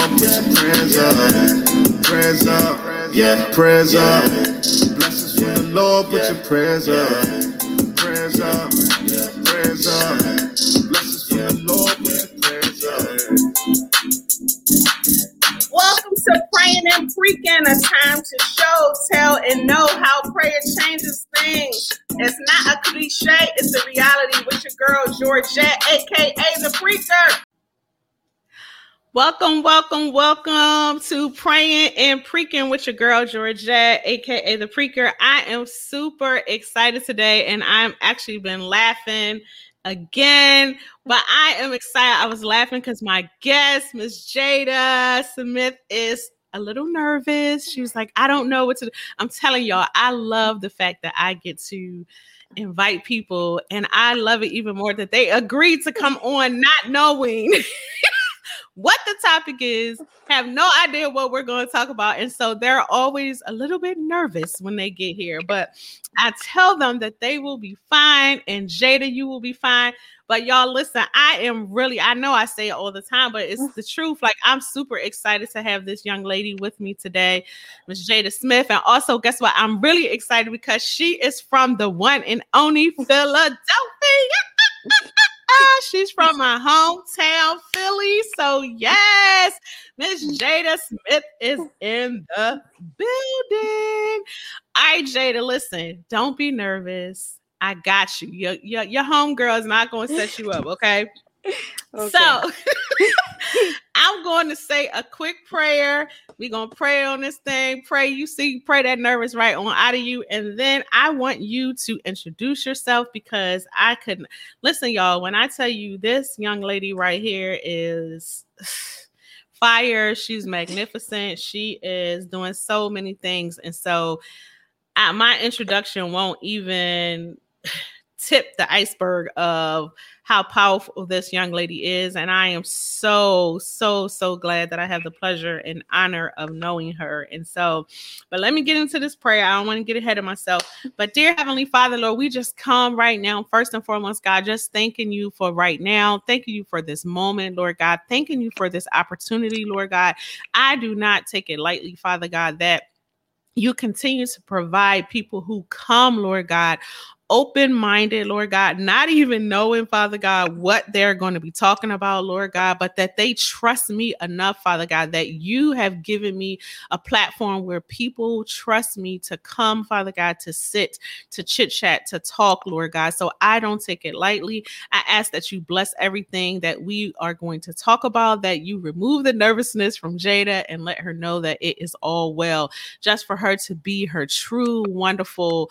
Lord, put your prayers up, prayers up, yeah, prayers up. Blessings from the Lord, put your prayers up, prayers up, prayers up. Blessings from the Lord, put your prayers up. Welcome to Praying and Preaching, a time to show, tell, and know how prayer changes things. It's not a cliche, it's a reality with your girl Georgette, aka the Preacher. Welcome, welcome, welcome to Praying and Preaching with your girl Georgette, aka the Preacher. I am super excited today, and I'm actually been laughing again, but I am excited. I was laughing because my guest, Miss Jada Smith, is a little nervous. She was like, I don't know what to do. I'm telling y'all, I love the fact that I get to invite people, and I love it even more that they agreed to come on not knowing. what the topic is, have no idea what we're going to talk about. And so they're always a little bit nervous when they get here. But I tell them that they will be fine. And Jada, you will be fine. But y'all, listen, I am really, I know I say it all the time, but it's the truth. Like, I'm super excited to have this young lady with me today, Miss Jada Smith. And also, guess what? I'm really excited because she is from the one and only Philadelphia. Ah, she's from my hometown, Philly. So, yes, Miss Jada Smith is in the building. All right, Jada, listen, don't be nervous. I got you. Your, your, your homegirl is not going to set you up, okay? So I'm going to say a quick prayer. We're gonna pray on this thing. Pray you see, pray that nervous right on out of you. And then I want you to introduce yourself because I couldn't listen, y'all. When I tell you this young lady right here is fire, she's magnificent, she is doing so many things. And so my introduction won't even tip the iceberg of how powerful this young lady is. And I am so, so, so glad that I have the pleasure and honor of knowing her. And so, but let me get into this prayer. I don't want to get ahead of myself. But, dear Heavenly Father, Lord, we just come right now, first and foremost, God, just thanking you for right now. Thanking you for this moment, Lord God. Thanking you for this opportunity, Lord God. I do not take it lightly, Father God, that you continue to provide people who come, Lord God, open minded, Lord God, not even knowing, Father God, what they're going to be talking about, Lord God, but that they trust me enough, Father God, that you have given me a platform where people trust me to come, Father God, to sit, to chit chat, to talk, Lord God. So I don't take it lightly. I ask that you bless everything that we are going to talk about, that you remove the nervousness from Jada and let her know that it is all well, just for her to be her true, wonderful,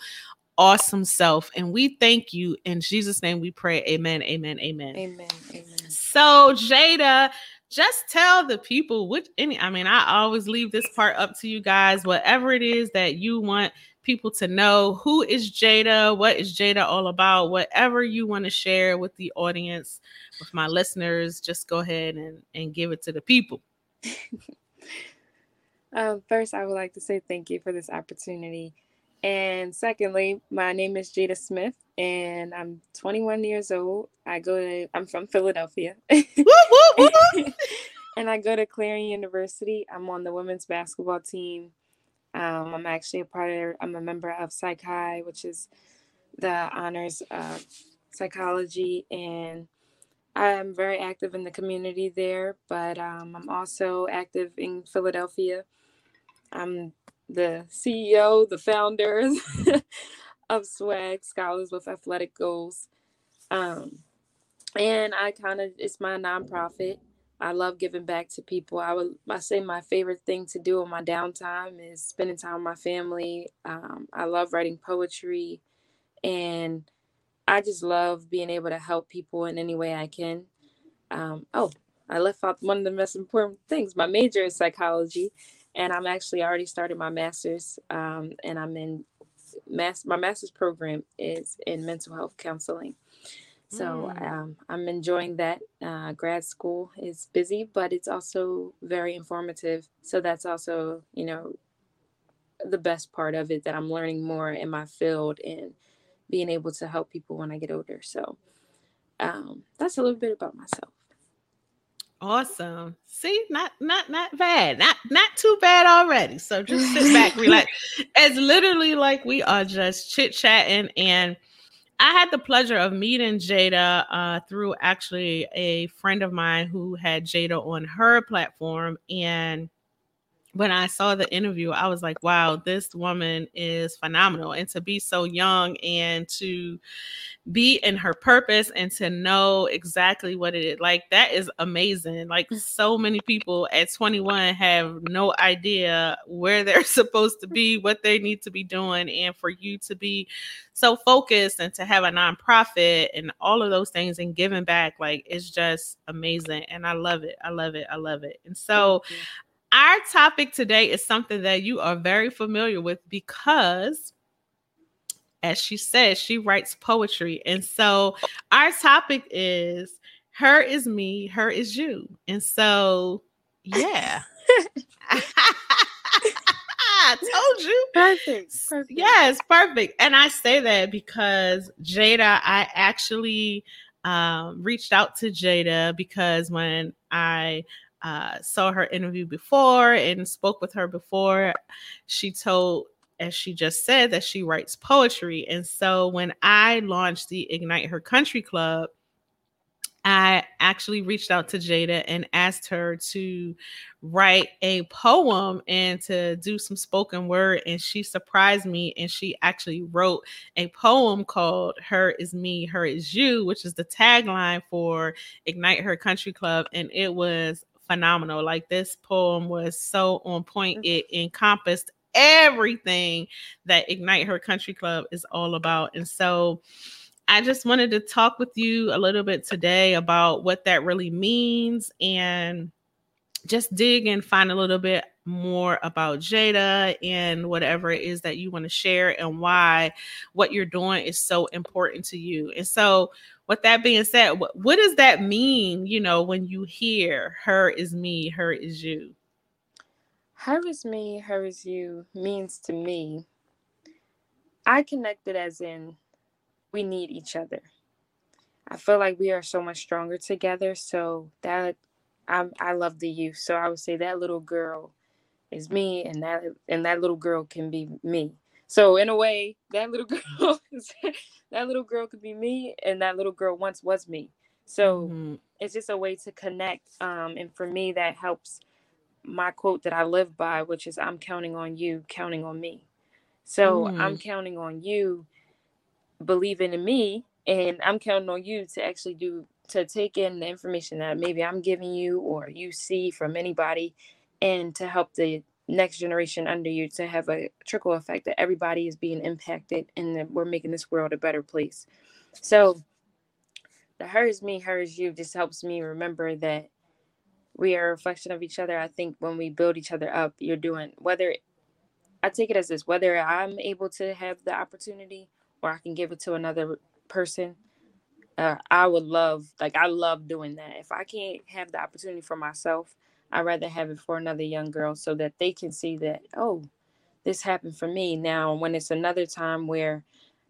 awesome self. And we thank you. In Jesus' name we pray. Amen. Amen. Amen. Amen. Amen. So, Jada, just tell the people which any I mean, I always leave this part up to you guys, whatever it is that you want people to know. Who is Jada? What is Jada all about? Whatever you want to share with the audience, with my listeners, just go ahead and, and give it to the people. um, first, I would like to say thank you for this opportunity. And secondly, my name is Jada Smith, and I'm 21 years old. I go to I'm from Philadelphia, and I go to Clarion University. I'm on the women's basketball team. Um, I'm actually a part of. I'm a member of Psi Chi, which is the honors of psychology, and I'm very active in the community there. But um, I'm also active in Philadelphia. I'm the CEO, the founders of Swag Scholars with Athletic Goals. Um, and I kind of, it's my nonprofit. I love giving back to people. I would, I say my favorite thing to do in my downtime is spending time with my family. Um, I love writing poetry, and I just love being able to help people in any way I can. Um, oh, I left out one of the most important things. My major is psychology, and I'm actually already started my master's, um, and I'm in mass. My master's program is in mental health counseling. So mm. um, I'm enjoying that. Uh, grad school is busy, but it's also very informative. So that's also, you know, the best part of it that I'm learning more in my field and being able to help people when I get older. So um, that's a little bit about myself. Awesome. See, not not not bad. Not not too bad already. So just sit back, relax. It's literally like we are just chit-chatting and I had the pleasure of meeting Jada uh, through actually a friend of mine who had Jada on her platform. And when I saw the interview, I was like, wow, this woman is phenomenal. And to be so young and to be in her purpose and to know exactly what it is, like that is amazing. Like mm. so many people at 21 have no idea where they're supposed to be, what they need to be doing. And for you to be so focused and to have a nonprofit and all of those things and giving back, like it's just amazing. And I love it. I love it. I love it. And so, our topic today is something that you are very familiar with because, as she says, she writes poetry. And so our topic is Her is Me, Her is You. And so, yeah. I told you. Perfect. perfect. Yes, perfect. And I say that because Jada, I actually um, reached out to Jada because when I uh, saw her interview before and spoke with her before. She told, as she just said, that she writes poetry. And so when I launched the Ignite Her Country Club, I actually reached out to Jada and asked her to write a poem and to do some spoken word. And she surprised me and she actually wrote a poem called Her is Me, Her is You, which is the tagline for Ignite Her Country Club. And it was phenomenal. Like this poem was so on point. Mm-hmm. It encompassed everything that Ignite Her Country Club is all about. And so I just wanted to talk with you a little bit today about what that really means and just dig and find a little bit more about Jada and whatever it is that you want to share and why what you're doing is so important to you. And so, with that being said, what, what does that mean, you know, when you hear her is me, her is you? Her is me, her is you means to me, I connect it as in we need each other. I feel like we are so much stronger together. So that I I love the youth. So I would say that little girl is me and that and that little girl can be me. So in a way, that little girl that little girl could be me and that little girl once was me. So mm-hmm. it's just a way to connect. Um, and for me that helps my quote that I live by, which is I'm counting on you, counting on me. So mm. I'm counting on you believing in me and I'm counting on you to actually do to take in the information that maybe I'm giving you or you see from anybody and to help the next generation under you to have a trickle effect that everybody is being impacted and that we're making this world a better place. So the hers me, hers you just helps me remember that we are a reflection of each other. I think when we build each other up, you're doing whether I take it as this, whether I'm able to have the opportunity or I can give it to another person. Uh, I would love, like, I love doing that. If I can't have the opportunity for myself, I'd rather have it for another young girl so that they can see that, oh, this happened for me. Now, when it's another time where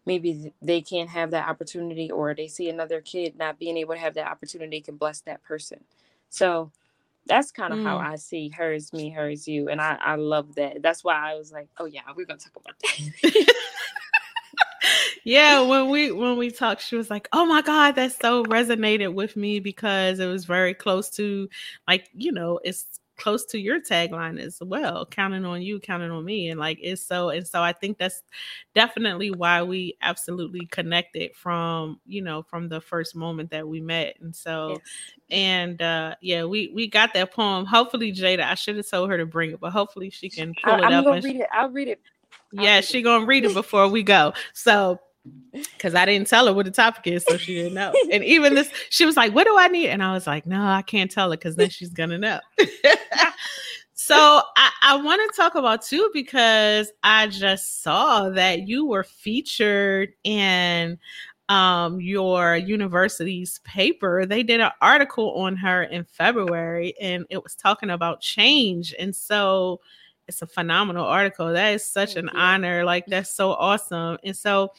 maybe they can't have that opportunity or they see another kid not being able to have that opportunity can bless that person. So that's kind of mm. how I see hers, me, hers, you. And I, I love that. That's why I was like, oh yeah, we're gonna talk about that. yeah when we when we talked she was like oh my god that so resonated with me because it was very close to like you know it's close to your tagline as well counting on you counting on me and like it's so and so i think that's definitely why we absolutely connected from you know from the first moment that we met and so yes. and uh yeah we we got that poem hopefully jada i should have told her to bring it but hopefully she can pull I, it I'm up gonna read it i'll read it yeah, she gonna read it before we go. So because I didn't tell her what the topic is, so she didn't know. And even this, she was like, "What do I need?" And I was like, "No, I can't tell her because then she's gonna know." so I, I want to talk about too because I just saw that you were featured in um, your university's paper. They did an article on her in February, and it was talking about change. And so it's a phenomenal article. That is such Thank an you. honor. Like that's so awesome. And so,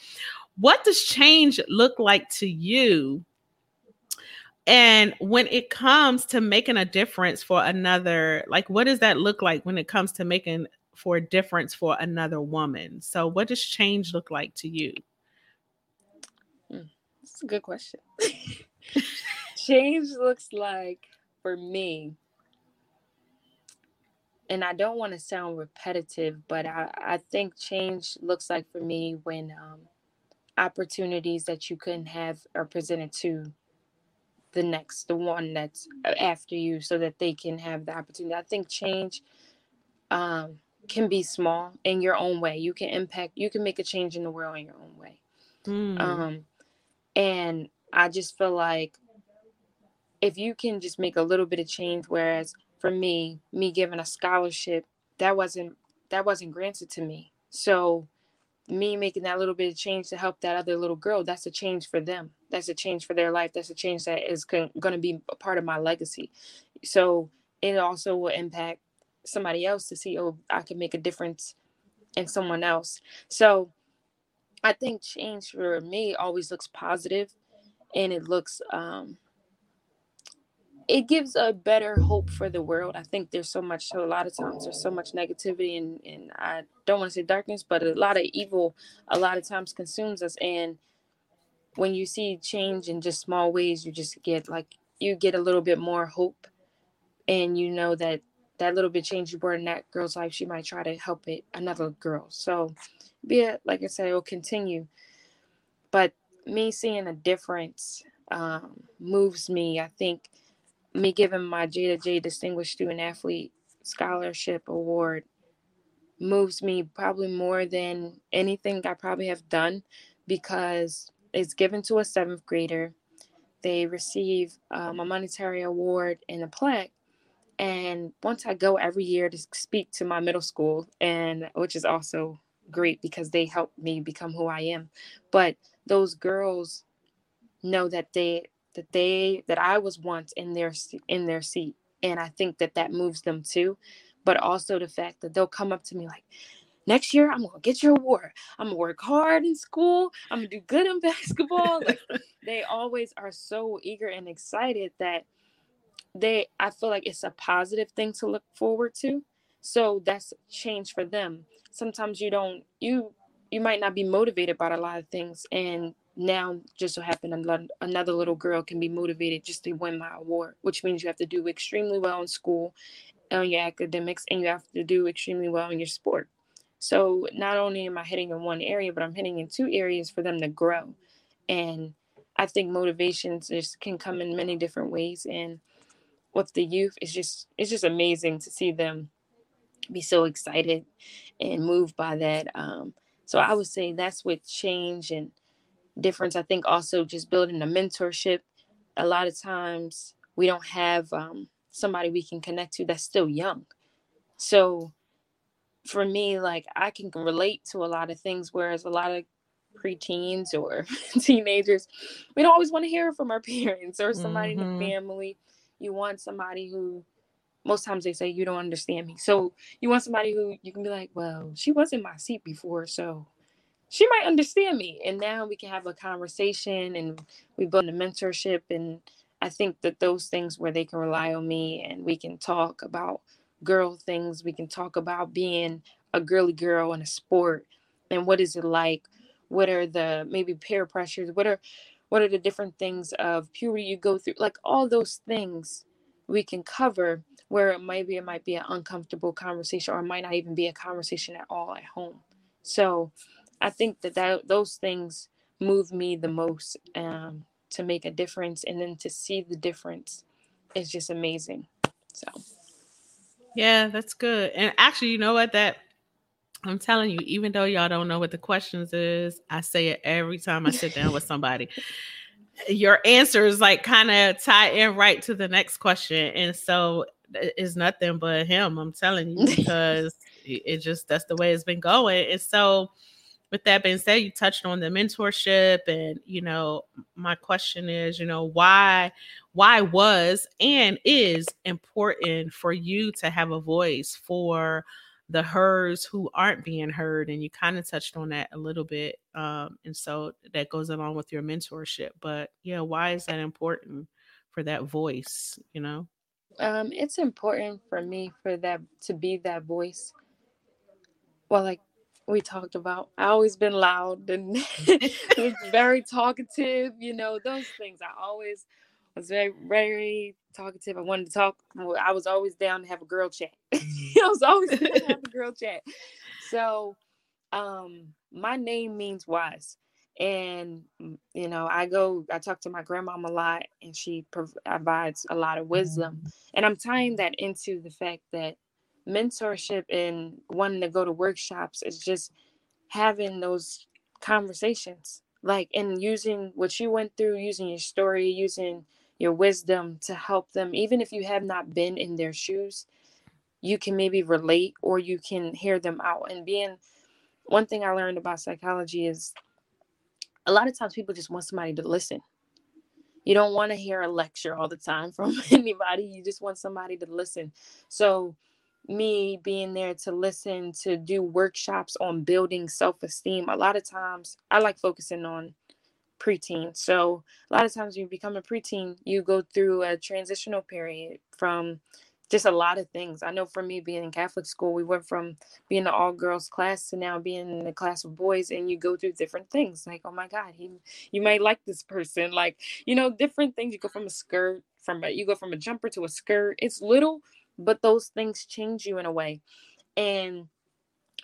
what does change look like to you? and when it comes to making a difference for another, like what does that look like when it comes to making for a difference for another woman? So what does change look like to you? Hmm, that's a good question. change looks like for me and I don't want to sound repetitive, but I, I think change looks like for me when um, opportunities that you couldn't have are presented to the next, the one that's after you, so that they can have the opportunity. I think change um, can be small in your own way. You can impact, you can make a change in the world in your own way. Mm. Um, and I just feel like if you can just make a little bit of change, whereas for me, me giving a scholarship, that wasn't that wasn't granted to me. So me making that little bit of change to help that other little girl, that's a change for them. That's a change for their life. That's a change that is going to be a part of my legacy. So it also will impact somebody else to see, oh, I can make a difference in someone else. So I think change for me always looks positive and it looks um, it gives a better hope for the world. I think there's so much, so a lot of times there's so much negativity and, and I don't want to say darkness, but a lot of evil a lot of times consumes us. And when you see change in just small ways, you just get like, you get a little bit more hope. And you know that that little bit change you brought in that girl's life, she might try to help it another girl. So, be it, like I said, it will continue. But me seeing a difference um, moves me. I think me giving my Jada J Distinguished Student Athlete Scholarship Award moves me probably more than anything I probably have done because it's given to a seventh grader. They receive um, a monetary award and a plaque. And once I go every year to speak to my middle school, and which is also great because they help me become who I am. But those girls know that they that they that I was once in their in their seat, and I think that that moves them too. But also the fact that they'll come up to me like, next year I'm gonna get your award. I'm gonna work hard in school. I'm gonna do good in basketball. like they always are so eager and excited that they I feel like it's a positive thing to look forward to. So that's change for them. Sometimes you don't you you might not be motivated by a lot of things and now just so happened another little girl can be motivated just to win my award which means you have to do extremely well in school on your academics and you have to do extremely well in your sport. So not only am i hitting in one area but i'm hitting in two areas for them to grow. And i think motivations just can come in many different ways and with the youth it's just it's just amazing to see them be so excited and moved by that um, so i would say that's with change and difference. I think also just building a mentorship. A lot of times we don't have um, somebody we can connect to that's still young. So for me, like I can relate to a lot of things, whereas a lot of preteens or teenagers, we don't always want to hear from our parents or somebody mm-hmm. in the mm-hmm. family. You want somebody who most times they say you don't understand me. So you want somebody who you can be like, well, she was in my seat before, so she might understand me and now we can have a conversation and we build a mentorship and i think that those things where they can rely on me and we can talk about girl things we can talk about being a girly girl in a sport and what is it like? What are the maybe peer pressures? What are what are the different things of puberty you go through? Like all those things we can cover where maybe it might be an uncomfortable conversation or it might not even be a conversation at all at home. So I think that, that those things move me the most um, to make a difference, and then to see the difference is just amazing. So, yeah, that's good. And actually, you know what? That I'm telling you, even though y'all don't know what the questions is, I say it every time I sit down with somebody. Your answers like kind of tie in right to the next question, and so it's nothing but him. I'm telling you because it just that's the way it's been going, and so with that being said, you touched on the mentorship, and you know, my question is, you know, why why was and is important for you to have a voice for the hers who aren't being heard and you kind of touched on that a little bit um, and so that goes along with your mentorship but yeah why is that important for that voice, you know? Um, it's important for me for that to be that voice. Well, like we talked about, I always been loud and very talkative, you know, those things. I always was very, very talkative. I wanted to talk. I was always down to have a girl chat. I was always down to have a girl chat. So, um, my name means wise. And, mm, you know, I go, I talk to my grandmom a lot and she provides a lot of wisdom. And I'm tying that into the fact that mentorship and wanting to go to workshops is just having those conversations. Like and using what you went through using your story using your wisdom to help them. Even if you have not been in their shoes you can maybe relate or you can hear them out. And being one thing i learned about psychology is a lot of times people just want somebody to listen. You don't want to hear a lecture all the time from anybody. You just want somebody to listen. So me being there to listen to do workshops on building self-esteem a lot of times i like focusing on preteen so a lot of times when you become a preteen you go through a transitional period from just a lot of things. I know for me being in catholic school we went from being an all girls class to now being in a class of boys and you go through different things like oh my god he you might like this person like you know different things. You go from a skirt from a, you go from a jumper to a skirt. It's little but those things change you in a way. And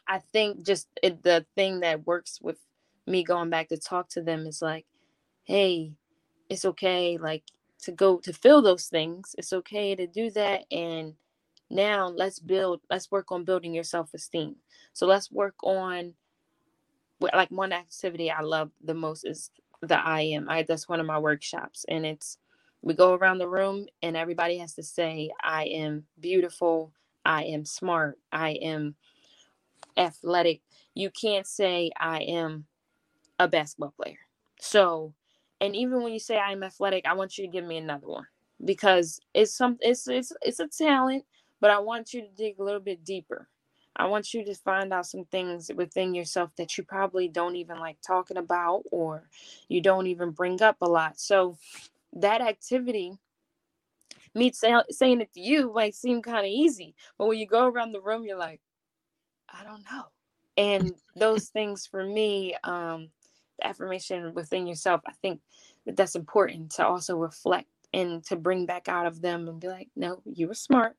i think just it, the thing that works with me going back to talk to them is like hey it's okay like to go to feel those things. It's okay to do that and now let's build let's work on building your self-esteem. So let's work on like one activity i love the most is the i am. I that's one of my workshops and it's we go around the room and everybody has to say, I am beautiful, I am smart, I am athletic. You can't say, I am a basketball player. So, and even when you say I'm athletic, I want you to give me another one because it's some it's it's it's a talent, but I want you to dig a little bit deeper. I want you to find out some things within yourself that you probably don't even like talking about or you don't even bring up a lot. So that activity me say, saying it to you might seem kind of easy but when you go around the room you're like i don't know. And those things for me um the affirmation within yourself i think that that's important to also reflect and to bring back out of them and be like no you were smart.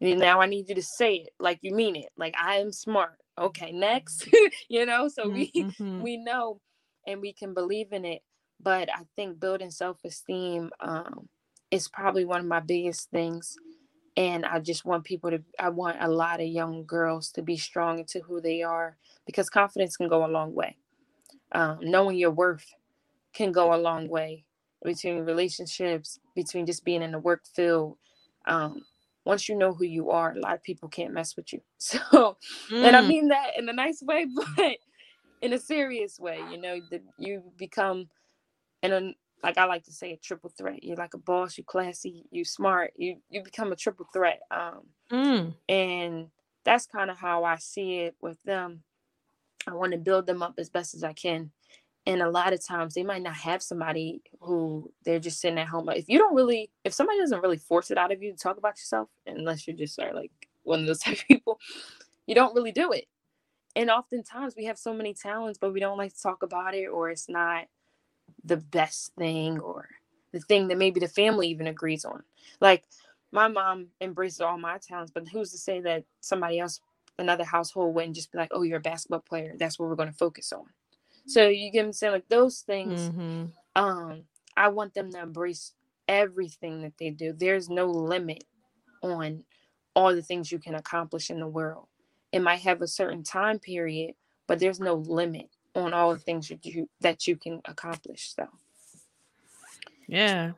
And now i need you to say it like you mean it. Like i am smart. Okay next. You know so we mm-hmm. we know and we can believe in it but I think building self esteem um, is probably one of my biggest things. And I just want people to, I want a lot of young girls to be strong into who they are because confidence can go a long way. Um, knowing your worth can go a long way between relationships, between just being in the work field. Um, once you know who you are, a lot of people can't mess with you. So, mm. and I mm. mean that in a nice way, but in a serious way, you know, that you become and then like I like to say a triple threat. You're like a boss, you're classy, you smart, you you become a triple threat. Um mm. and that's kind of how I see it with them. I want to build them up as best as I can. And a lot of times they might not have somebody who they're just sitting at home. If you don't really, if somebody doesn't really force it out of you to talk about yourself, unless you're just are like one of those type of people, you don't really do it. And oftentimes we have so many talents, but we don't like to talk about it, or it's not the best thing or the thing that maybe the family even agrees on. Like my mom embraces all my talents, but who's to say that somebody else, another household, wouldn't just be like, "Oh, you're a basketball player. That's what we're going to focus on." So you get them saying like those things. Mm-hmm. Um, I want them to embrace everything that they do. There's no limit on all the things you can accomplish in the world. It might have a certain time period, but there's no limit on all the things that you that you can accomplish so. Yeah.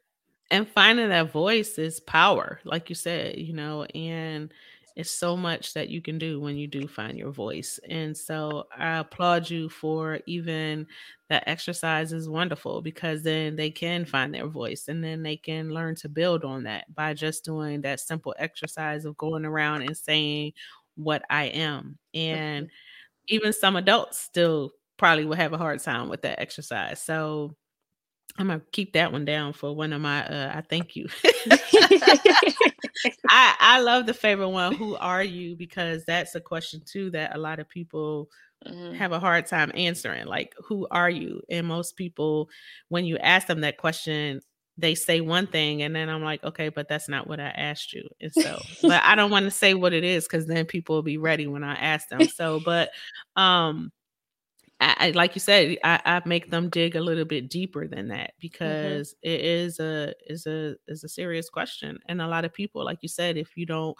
And finding that voice is power like you said you know and it's so much that you can do when you do find your voice. And so i applaud you for even that exercise is wonderful because then they can find their voice and then they can learn to build on that by just doing that simple exercise of going around and saying what i am. And even some adults still probably would have a hard time with that exercise. So I'm gonna keep that one down for one of my. Uh, I thank you. I I love the favorite one. Who are you? Because that's a question too that a lot of people mm-hmm. have a hard time answering. Like, who are you? And most people, when you ask them that question, they say one thing, and then I'm like, okay, but that's not what I asked you. And so, but I don't want to say what it is because then people will be ready when I ask them. So, but um I, like you said, I, I, make them dig a little bit deeper than that mm-hmm. because mm-hmm. it is a is a is a serious question, and a lot of people, like you said, if you don't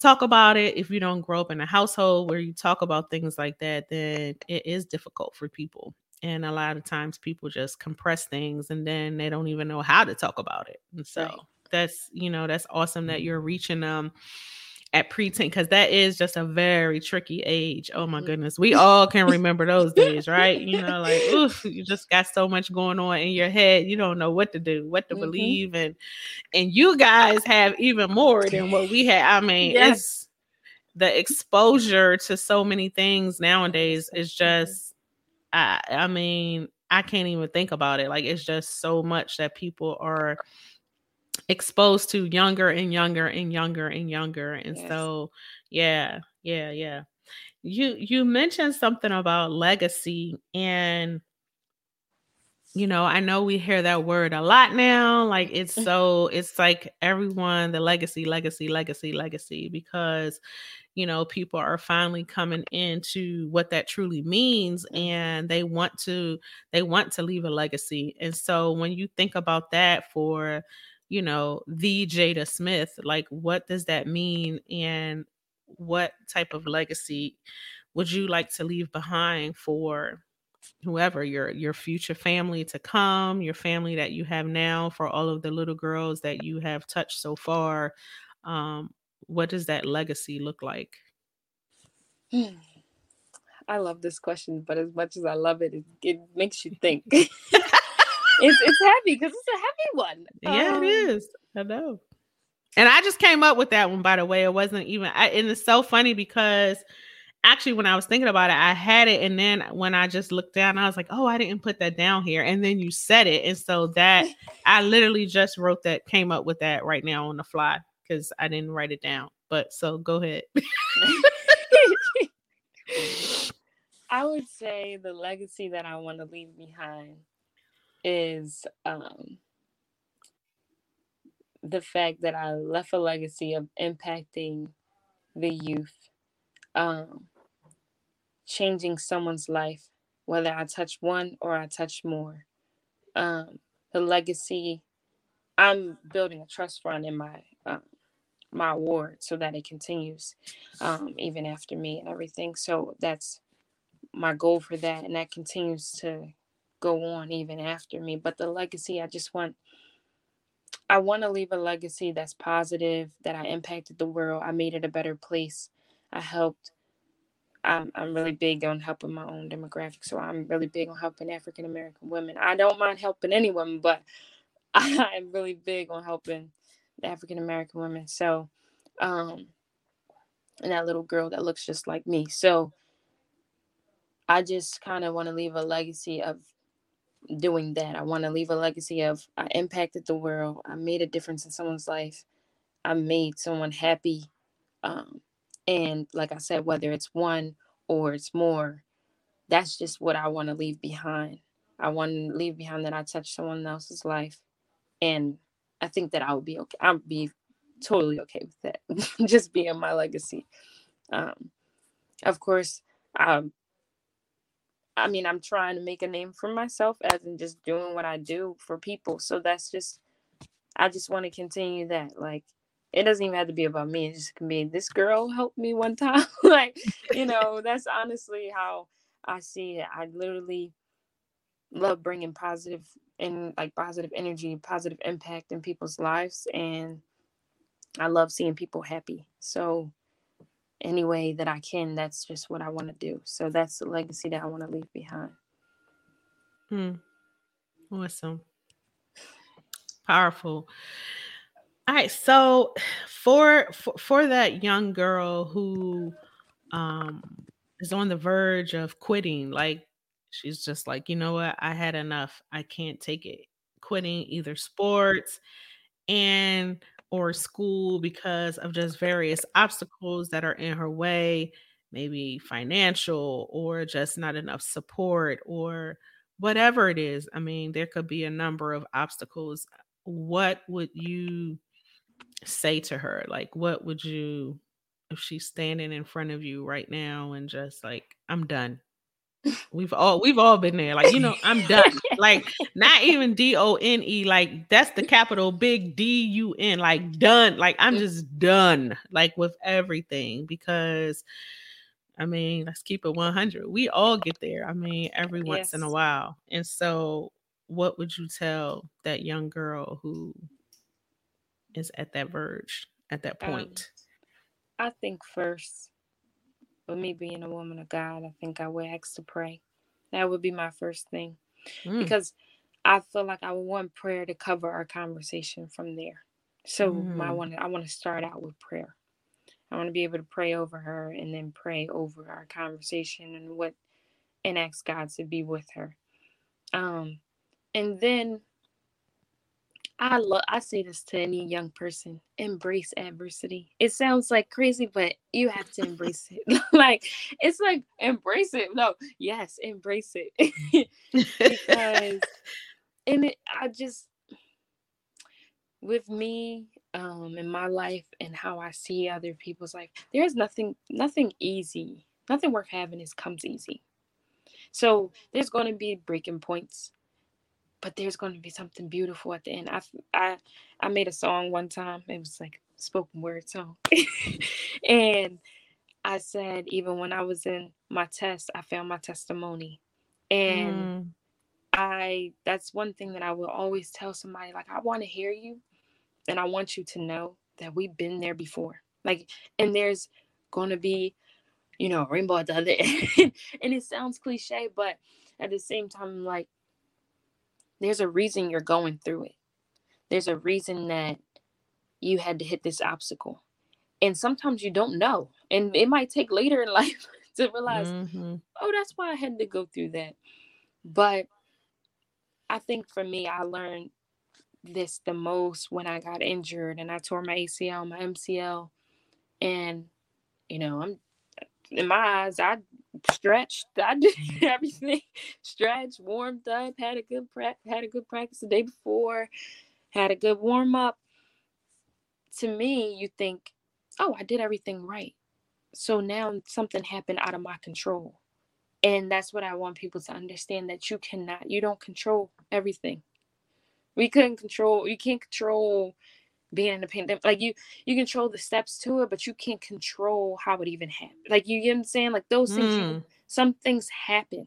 talk about it, if you don't grow up in a household where you talk about things like that, then it is difficult for people. And a lot of times, people just compress things, and then they don't even know how to talk about it. And so right. that's you know that's awesome that you're reaching them. Um, at preteen because that is just a very tricky age. Oh my mm-hmm. goodness. We all can remember those days, right? You know, like oof, you just got so much going on in your head. You don't know what to do, what to mm-hmm. believe. And and you guys have even more than what we had. I mean, yes. it's the exposure to so many things nowadays is just I I mean, I can't even think about it. Like it's just so much that people are exposed to younger and younger and younger and younger and yes. so yeah yeah yeah you you mentioned something about legacy and you know i know we hear that word a lot now like it's so it's like everyone the legacy legacy legacy legacy because you know people are finally coming into what that truly means mm-hmm. and they want to they want to leave a legacy and so when you think about that for you know, the Jada Smith, like what does that mean and what type of legacy would you like to leave behind for whoever your your future family to come, your family that you have now, for all of the little girls that you have touched so far? Um, what does that legacy look like? I love this question, but as much as I love it, it, it makes you think. it's it's heavy because it's a heavy one. Yeah, um, it is. I know. And I just came up with that one, by the way. It wasn't even, I, and it's so funny because actually, when I was thinking about it, I had it. And then when I just looked down, I was like, oh, I didn't put that down here. And then you said it. And so that, I literally just wrote that, came up with that right now on the fly because I didn't write it down. But so go ahead. I would say the legacy that I want to leave behind is um, the fact that I left a legacy of impacting the youth, um, changing someone's life, whether I touch one or I touch more. Um, the legacy, I'm building a trust fund in my um, my ward so that it continues um, even after me and everything. So that's my goal for that, and that continues to go on even after me. But the legacy, I just want I want to leave a legacy that's positive, that I impacted the world. I made it a better place. I helped. I'm, I'm really big on helping my own demographic. So I'm really big on helping African American women. I don't mind helping anyone, but I'm really big on helping the African American women. So, um, and that little girl that looks just like me. So I just kind of want to leave a legacy of doing that. I want to leave a legacy of I impacted the world. I made a difference in someone's life. I made someone happy. Um, and like I said, whether it's one or it's more, that's just what I want to leave behind. I want to leave behind that I touched someone else's life. And I think that I would be okay. I'll be totally okay with that. just being my legacy. Um, of course, um, I mean, I'm trying to make a name for myself as in just doing what I do for people. So that's just, I just want to continue that. Like, it doesn't even have to be about me. It just can be this girl helped me one time. like, you know, that's honestly how I see it. I literally love bringing positive and like positive energy, positive impact in people's lives. And I love seeing people happy. So any way that I can. That's just what I want to do. So that's the legacy that I want to leave behind. Hmm. Awesome. Powerful. All right. So for, for for that young girl who um is on the verge of quitting, like she's just like, you know what, I had enough. I can't take it quitting either sports and or school because of just various obstacles that are in her way, maybe financial or just not enough support or whatever it is. I mean, there could be a number of obstacles. What would you say to her? Like, what would you, if she's standing in front of you right now and just like, I'm done. We've all we've all been there. Like, you know, I'm done. like not even D-O-N-E, like that's the capital big D-U-N, like done. Like I'm just done, like with everything because I mean, let's keep it 100. We all get there. I mean, every once yes. in a while. And so, what would you tell that young girl who is at that verge, at that um, point? Um, I think first, with me being a woman of God, I think I would ask to pray. That would be my first thing. Mm. Because I feel like I want prayer to cover our conversation from there. So mm. I want to I want to start out with prayer. I want to be able to pray over her and then pray over our conversation and what and ask God to be with her. Um and then I love I say this to any young person, embrace adversity. It sounds like crazy, but you have to embrace it. like it's like embrace it. No, yes, embrace it. because and it I just with me um in my life and how I see other people's life, there's nothing nothing easy. Nothing worth having is comes easy. So there's going to be breaking points, but there's going to be something beautiful at the end. I I I made a song one time. It was like spoken word song, and I said even when I was in my test, I found my testimony, and. Mm. I that's one thing that I will always tell somebody like I want to hear you and I want you to know that we've been there before. Like, and there's going to be, you know, rainbow at the other end. and it sounds cliche, but at the same time, like, there's a reason you're going through it. There's a reason that you had to hit this obstacle. And sometimes you don't know. And it might take later in life to realize, mm-hmm. oh, that's why I had to go through that. But I think for me, I learned this the most when I got injured and I tore my ACL, my MCL, and you know, I'm in my eyes, I stretched, I did mm-hmm. everything, stretched, warmed up, had a good pra- had a good practice the day before, had a good warm up. To me, you think, oh, I did everything right. So now something happened out of my control. And that's what I want people to understand that you cannot, you don't control everything we couldn't control you can't control being in the pandemic like you you control the steps to it but you can't control how it even happened like you, get what i'm saying? Like those things you, mm. some things happen.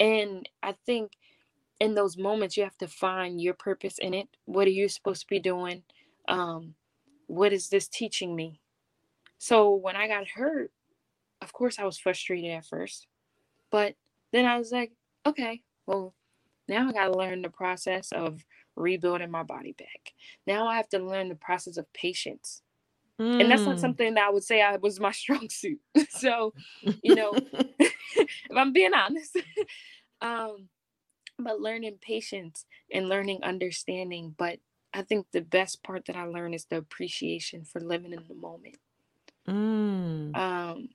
And i think in those moments you have to find your purpose in it. What are you supposed to be doing? Um what is this teaching me? So when i got hurt of course i was frustrated at first but then i was like okay well now I got to learn the process of rebuilding my body back. Now I have to learn the process of patience. Mm. And that's not hmm. something that I would say I was my strong suit. so, you know, if I'm being honest, um, but learning patience and learning understanding. But I think the best part that I learned is the appreciation for living in the moment. Mm. Um,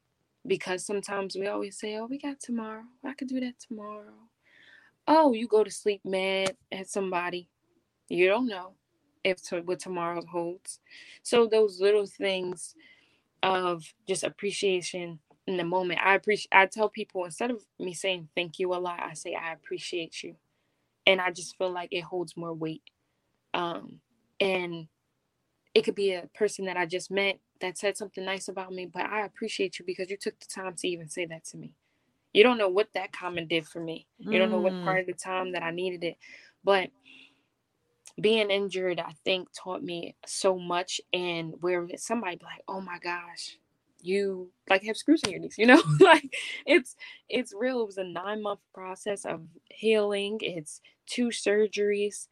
because sometimes we always say, "Oh, we got tomorrow. I could do that tomorrow." oh, you go to sleep mad at somebody. You don't know if to, what tomorrow holds. So those little things of just appreciation in the moment. I appreciate. I tell people instead of me saying thank you a lot, I say I appreciate you, and I just feel like it holds more weight. Um, and it could be a person that I just met that said something nice about me, but I appreciate you because you took the time to even say that to me. You don't know what that comment did for me. You don't know what mm. part of the time that I needed it. But being injured, I think, taught me so much. And where somebody be like, "Oh my gosh, you like have screws in your knees," you know, like it's it's real. It was a nine month process of healing. It's two surgeries,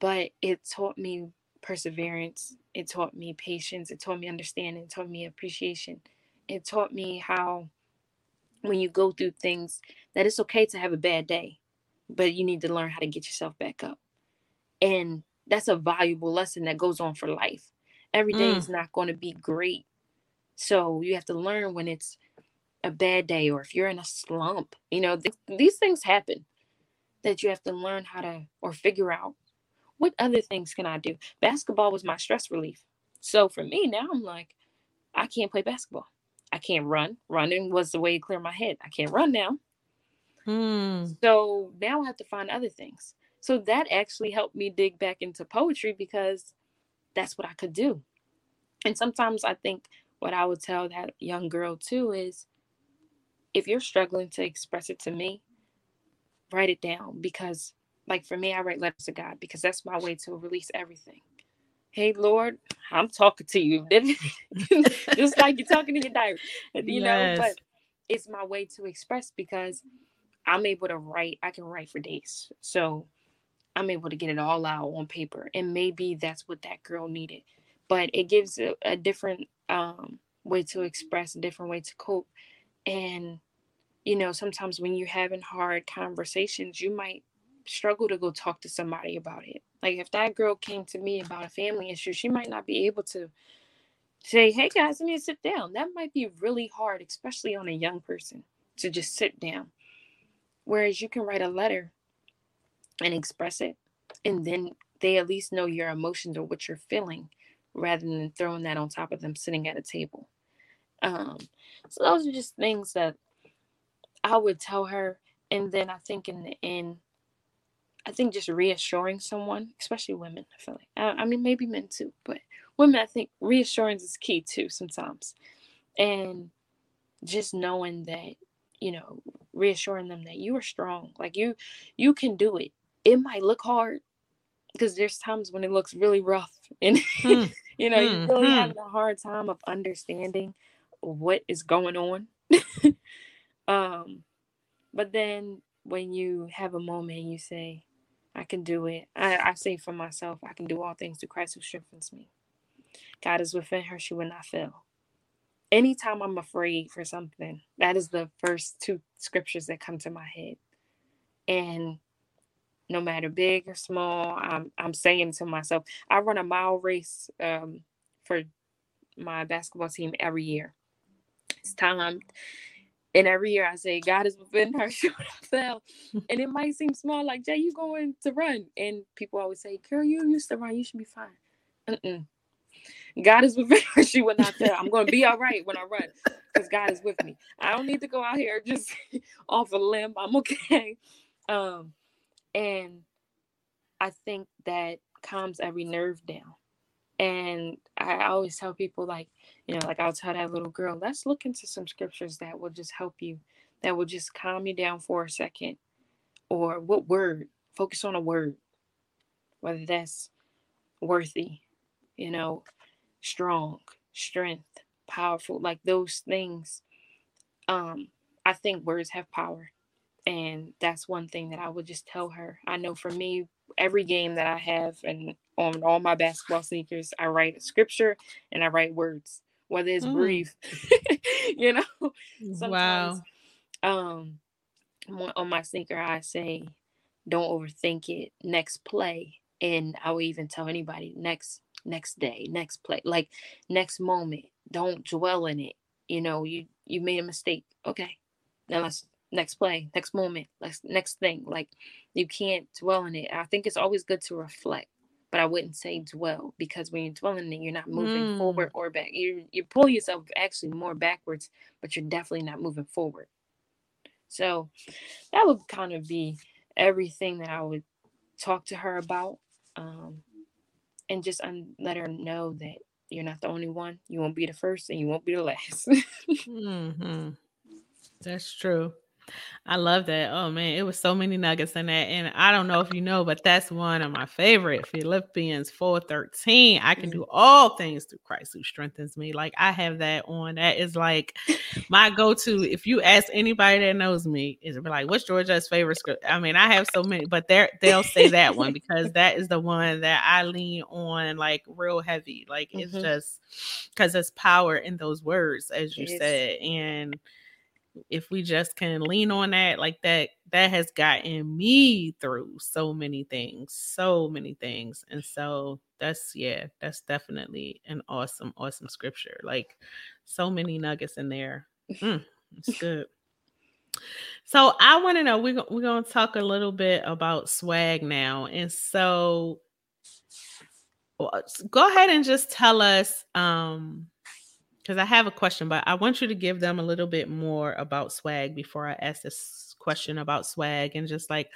but it taught me perseverance. It taught me patience. It taught me understanding. It taught me appreciation. It taught me how when you go through things that it's okay to have a bad day, but you need to learn how to get yourself back up. And that's a valuable lesson that goes on for life. Every day Mm. is not going to be great. So you have to learn when it's a bad day or if you're in a slump. You know, th- these things happen that you have to learn how to or figure out what other things can I do. Basketball was my stress relief. So for me now I'm like I can't play basketball. I can't run. Running was the way to clear my head. I can't run now. Mm. So now I have to find other things. So that actually helped me dig back into poetry because that's what I could do. And sometimes I think what I would tell that young girl too is if you're struggling to express it to me, write it down because like for me I write letters to God because that's my way to release everything. Hey Lord, I'm talking to you. Just like you're talking to your diary. You know, but it's my way to express because I'm able to write. I can write for days. So I'm able to get it all out on paper. And maybe that's what that girl needed. But it gives a, a different um, way to express, a different way to cope. And, you know, sometimes when you're having hard conversations, you might struggle to go talk to somebody about it. Like if that girl came to me about a family issue, she might not be able to say, hey guys, I need to sit down. That might be really hard, especially on a young person, to just sit down. Whereas you can write a letter and express it, and then they at least know your emotions or what you're feeling rather than throwing that on top of them sitting at a table. Um, so those are just things that I would tell her. And then I think in the end, I think just reassuring someone, especially women, I feel like, I, I mean, maybe men too, but women, I think reassurance is key too sometimes. And just knowing that, you know, reassuring them that you are strong, like you, you can do it. It might look hard because there's times when it looks really rough and, Hmm. you know, you're really Mhm. having a hard time of understanding what is going on. um, but then when you have a moment and you say, I can do it. I, I say for myself, I can do all things through Christ who strengthens me. God is within her, she will not fail. Anytime I'm afraid for something, that is the first two scriptures that come to my head. And no matter big or small, I'm I'm saying to myself, I run a mile race um, for my basketball team every year. It's time. And every year I say, God is within her, fail. And it might seem small, like Jay, you going to run. And people always say, Girl, you used to run, you should be fine. Mm-mm. God is within her, she will not fail. I'm going to be all right when I run because God is with me. I don't need to go out here just off a limb. I'm okay. Um, and I think that calms every nerve down. And I always tell people, like, you know, like I'll tell that little girl, let's look into some scriptures that will just help you, that will just calm you down for a second. Or what word? Focus on a word, whether that's worthy, you know, strong, strength, powerful, like those things. Um, I think words have power. And that's one thing that I would just tell her. I know for me, every game that I have and on all my basketball sneakers, I write a scripture and I write words, whether it's Mm. breathe, you know. Wow. Sometimes, um, on my sneaker, I say, "Don't overthink it." Next play, and I will even tell anybody next next day, next play, like next moment. Don't dwell in it. You know, you you made a mistake. Okay, now let's next play, next moment, let's next thing. Like you can't dwell in it. I think it's always good to reflect, but I wouldn't say dwell because when you're dwelling in it, you're not moving Mm. forward or back. You you pull yourself actually more backwards, but you're definitely not moving forward. So that would kind of be everything that I would talk to her about, um, and just un- let her know that you're not the only one. You won't be the first, and you won't be the last. hmm That's true. I love that. Oh man, it was so many nuggets in that. And I don't know if you know, but that's one of my favorite. Philippians 4:13. I can do all things through Christ who strengthens me. Like I have that on. That is like my go-to. If you ask anybody that knows me, is be like, what's Georgia's favorite script? I mean, I have so many, but they're they'll say that one because that is the one that I lean on like real heavy. Like it's Mhm. just because there's power in those words, as you said. And if we just can lean on that like that that has gotten me through so many things so many things and so that's yeah that's definitely an awesome awesome scripture like so many nuggets in there. Mm, it's good. So i want to know we're, we're going to talk a little bit about swag now and so go ahead and just tell us um because I have a question, but I want you to give them a little bit more about swag before I ask this question about swag and just like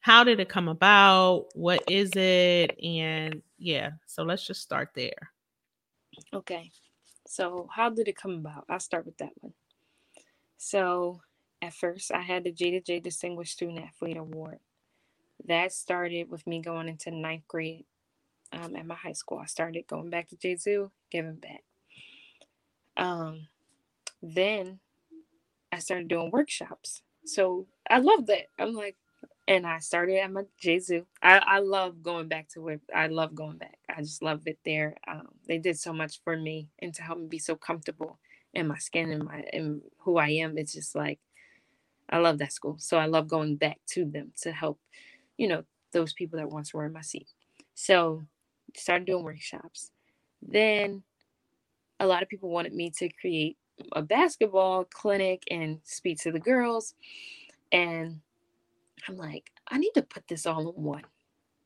how did it come about? What is it? And yeah, so let's just start there. Okay. So, how did it come about? I'll start with that one. So, at first, I had the J to J Distinguished Student Athlete Award. That started with me going into ninth grade um, at my high school. I started going back to J2, giving back. Um, then I started doing workshops. So I love that. I'm like, and I started at my Jesu. I, I love going back to where I love going back. I just love it there. Um, they did so much for me and to help me be so comfortable in my skin and my and who I am. It's just like I love that school. So I love going back to them to help, you know, those people that once were in my seat. So started doing workshops. Then a lot of people wanted me to create a basketball clinic and speak to the girls. And I'm like, I need to put this all in one.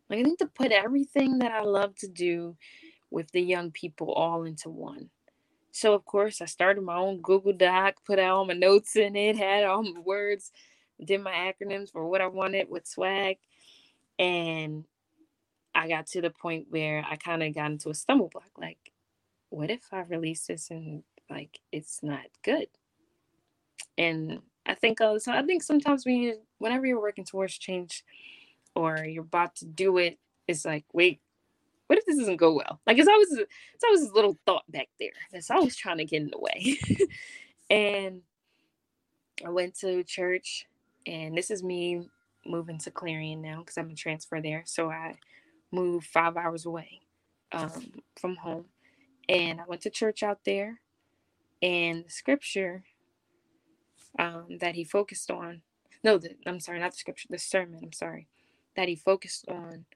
Like, I need to put everything that I love to do with the young people all into one. So, of course, I started my own Google Doc, put all my notes in it, had all my words, did my acronyms for what I wanted with swag. And I got to the point where I kind of got into a stumble block. Like, what if I release this and like it's not good? And I think uh, so I think sometimes when you, whenever you're working towards change or you're about to do it, it's like, wait, what if this doesn't go well? Like it's always it's always this little thought back there that's always trying to get in the way. and I went to church, and this is me moving to Clarion now because I'm a transfer there. So I moved five hours away um, from home and I went to church out there, and the scripture um, that he focused on, no, the, I'm sorry, not the scripture, the sermon, I'm sorry, that he focused on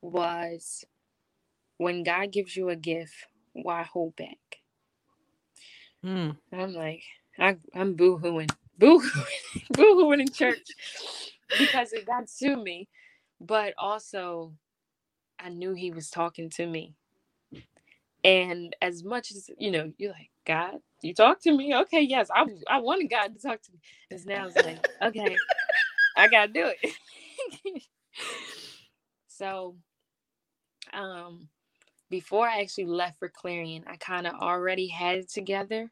was when God gives you a gift, why hold back? Mm. I'm like, I, I'm boo hooing, boo hooing, boo hooing in church because it got to me, but also I knew he was talking to me and as much as you know, you're like, God, you talk to me. Okay, yes, I I wanted God to talk to me. Because now it's like, okay, I gotta do it. so um before I actually left for Clarion, I kind of already had it together,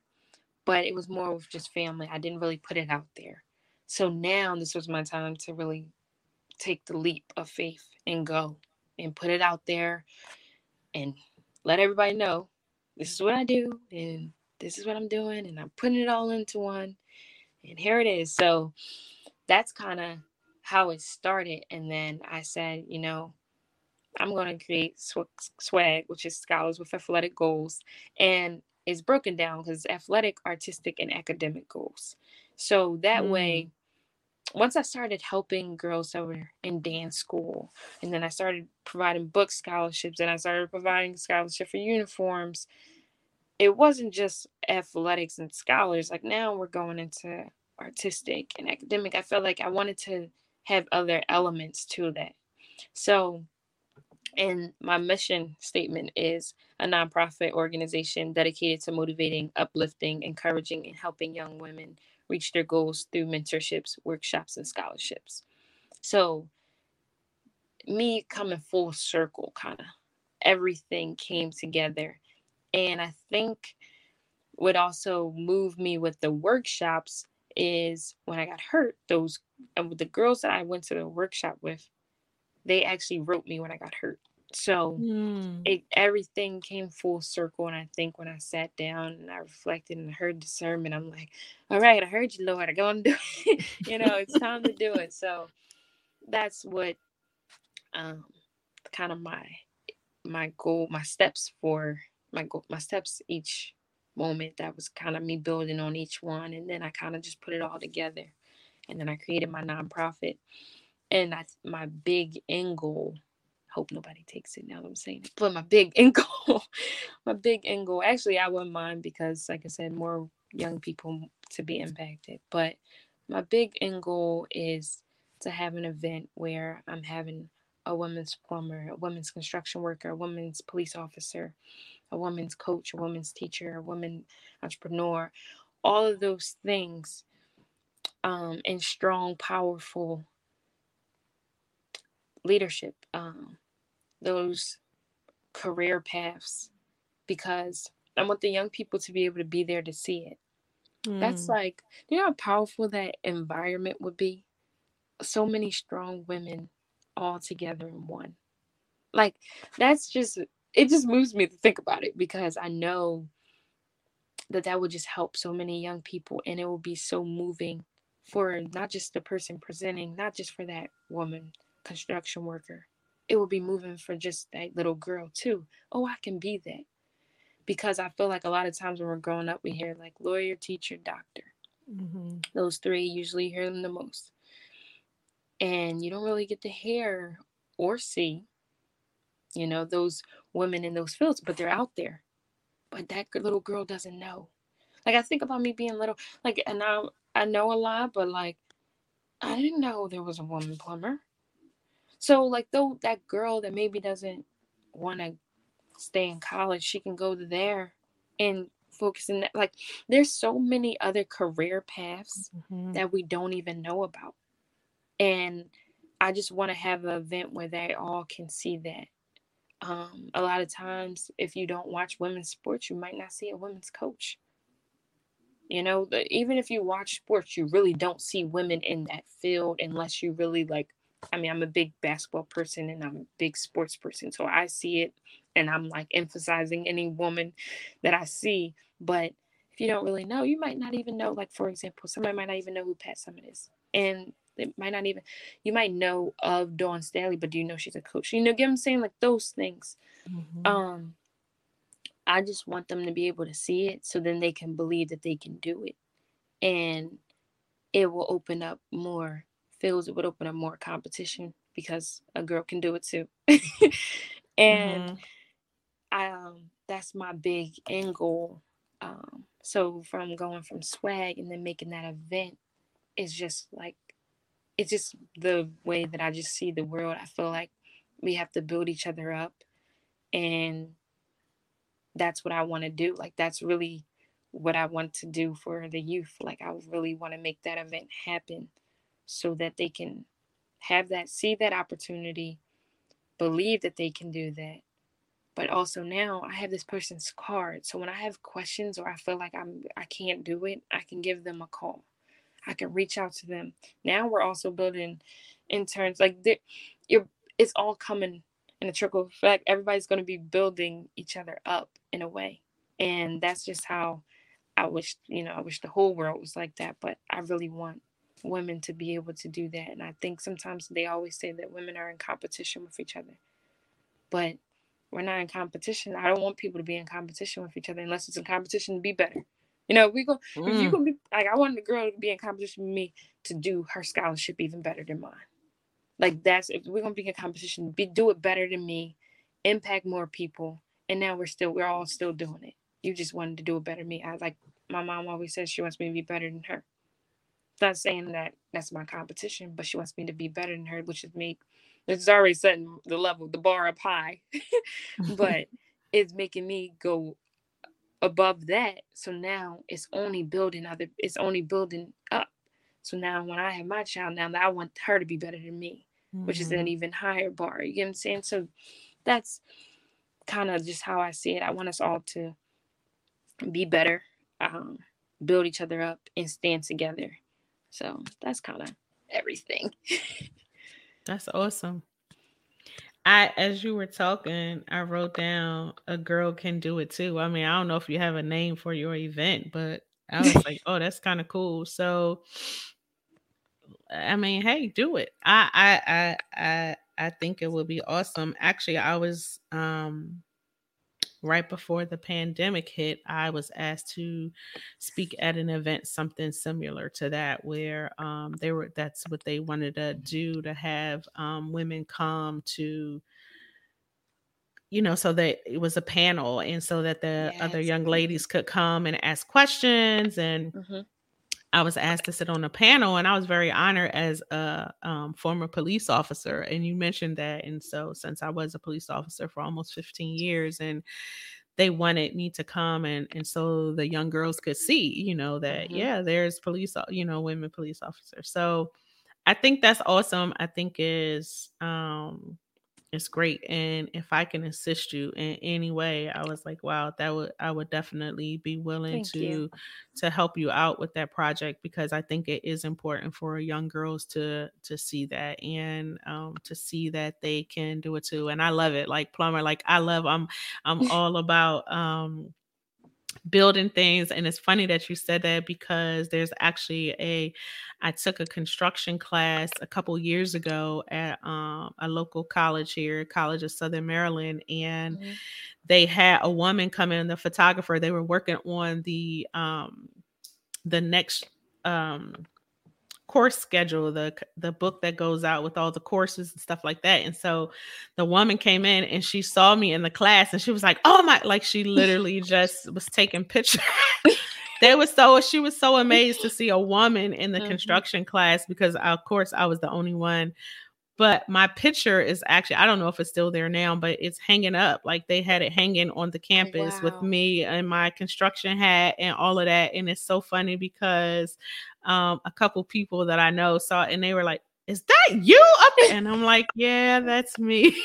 but it was more with just family. I didn't really put it out there. So now this was my time to really take the leap of faith and go and put it out there and let everybody know this is what I do and this is what I'm doing and I'm putting it all into one and here it is. So that's kind of how it started and then I said, you know, I'm going to create swag, which is scholars with athletic goals and it's broken down because athletic, artistic and academic goals. So that mm. way once I started helping girls that were in dance school, and then I started providing book scholarships, and I started providing scholarship for uniforms, it wasn't just athletics and scholars. Like now we're going into artistic and academic. I felt like I wanted to have other elements to that. So, and my mission statement is a nonprofit organization dedicated to motivating, uplifting, encouraging, and helping young women reach their goals through mentorships, workshops, and scholarships. So, me coming full circle, kind of everything came together. And I think what also moved me with the workshops is when I got hurt, those with the girls that I went to the workshop with, they actually wrote me when I got hurt. So mm. it everything came full circle. And I think when I sat down and I reflected and heard the sermon, I'm like, all right, I heard you, Lord. I'm going to do it. you know, it's time to do it. So that's what um kind of my my goal, my steps for my goal, my steps each moment that was kind of me building on each one. And then I kind of just put it all together. And then I created my nonprofit. And that's my big end goal, hope nobody takes it now that I'm saying it, but my big end goal, my big end goal, actually, I wouldn't mind because, like I said, more young people to be impacted. But my big end goal is to have an event where I'm having a women's plumber, a women's construction worker, a women's police officer, a woman's coach, a woman's teacher, a woman entrepreneur, all of those things, um, and strong, powerful leadership, um, those career paths, because I want the young people to be able to be there to see it. Mm. That's like, you know how powerful that environment would be? So many strong women all together in one. Like, that's just it just moves me to think about it because I know that that would just help so many young people and it will be so moving for not just the person presenting, not just for that woman construction worker. It will be moving for just that little girl too. Oh, I can be that. Because I feel like a lot of times when we're growing up, we hear like lawyer, teacher, doctor. Mm-hmm. Those three usually hear them the most. And you don't really get to hear or see, you know, those women in those fields, but they're out there. But that little girl doesn't know. Like I think about me being little, like, and now I know a lot, but like, I didn't know there was a woman plumber. So like, though that girl that maybe doesn't want to stay in college, she can go to there and focus in that. Like, there's so many other career paths mm-hmm. that we don't even know about, and I just want to have an event where they all can see that um, a lot of times, if you don't watch women's sports, you might not see a women's coach. You know, even if you watch sports, you really don't see women in that field unless you really like. I mean, I'm a big basketball person and I'm a big sports person, so I see it and I'm like emphasizing any woman that I see. But if you don't really know, you might not even know. Like for example, somebody might not even know who Pat Summitt is, and it might not even you might know of Dawn Staley, but do you know she's a coach? You know, get I'm saying like those things. Mm-hmm. Um, I just want them to be able to see it so then they can believe that they can do it. And it will open up more fields, it would open up more competition because a girl can do it too. and mm-hmm. um that's my big end goal. Um, so from going from swag and then making that event is just like it's just the way that I just see the world. I feel like we have to build each other up. And that's what I want to do. Like, that's really what I want to do for the youth. Like, I really want to make that event happen so that they can have that, see that opportunity, believe that they can do that. But also now I have this person's card. So when I have questions or I feel like I'm I can't do it, I can give them a call. I can reach out to them. Now we're also building interns. Like you're, it's all coming in a trickle effect. Everybody's going to be building each other up in a way, and that's just how I wish you know. I wish the whole world was like that, but I really want women to be able to do that. And I think sometimes they always say that women are in competition with each other, but we're not in competition. I don't want people to be in competition with each other unless it's in competition to be better. You know, we go mm. if you mm. gonna be like I want the girl to be in competition with me to do her scholarship even better than mine. Like that's if we're gonna be in competition, be do it better than me, impact more people, and now we're still we're all still doing it. You just wanted to do it better than me. I like my mom always says she wants me to be better than her. Not saying that that's my competition, but she wants me to be better than her, which is me. It's already setting the level, the bar up high, but it's making me go above that. So now it's only building other it's only building up. So now when I have my child now that I want her to be better than me, mm-hmm. which is an mm-hmm. even higher bar. You get what I'm saying? So that's kind of just how I see it. I want us all to be better, um, build each other up and stand together. So that's kind of everything. that's awesome. I as you were talking, I wrote down a girl can do it too. I mean, I don't know if you have a name for your event, but I was like, oh, that's kind of cool. So I mean, hey, do it. I I I I I think it would be awesome. Actually, I was um right before the pandemic hit, I was asked to speak at an event, something similar to that, where um, they were that's what they wanted to do to have um, women come to you know, so that it was a panel, and so that the yes. other young ladies could come and ask questions. And mm-hmm. I was asked to sit on a panel, and I was very honored as a um, former police officer. And you mentioned that, and so since I was a police officer for almost 15 years, and they wanted me to come and and so the young girls could see, you know, that mm-hmm. yeah, there's police, you know, women police officers. So I think that's awesome. I think is um it's great and if i can assist you in any way i was like wow that would i would definitely be willing Thank to you. to help you out with that project because i think it is important for young girls to to see that and um to see that they can do it too and i love it like plumber like i love i'm i'm all about um building things and it's funny that you said that because there's actually a i took a construction class a couple years ago at um, a local college here college of southern maryland and mm-hmm. they had a woman come in the photographer they were working on the um the next um course schedule, the the book that goes out with all the courses and stuff like that. And so the woman came in and she saw me in the class and she was like, "Oh my!" Like she literally just was taking pictures. they was so she was so amazed to see a woman in the mm-hmm. construction class because of course I was the only one but my picture is actually i don't know if it's still there now but it's hanging up like they had it hanging on the campus wow. with me and my construction hat and all of that and it's so funny because um, a couple people that i know saw it and they were like is that you up there? and i'm like yeah that's me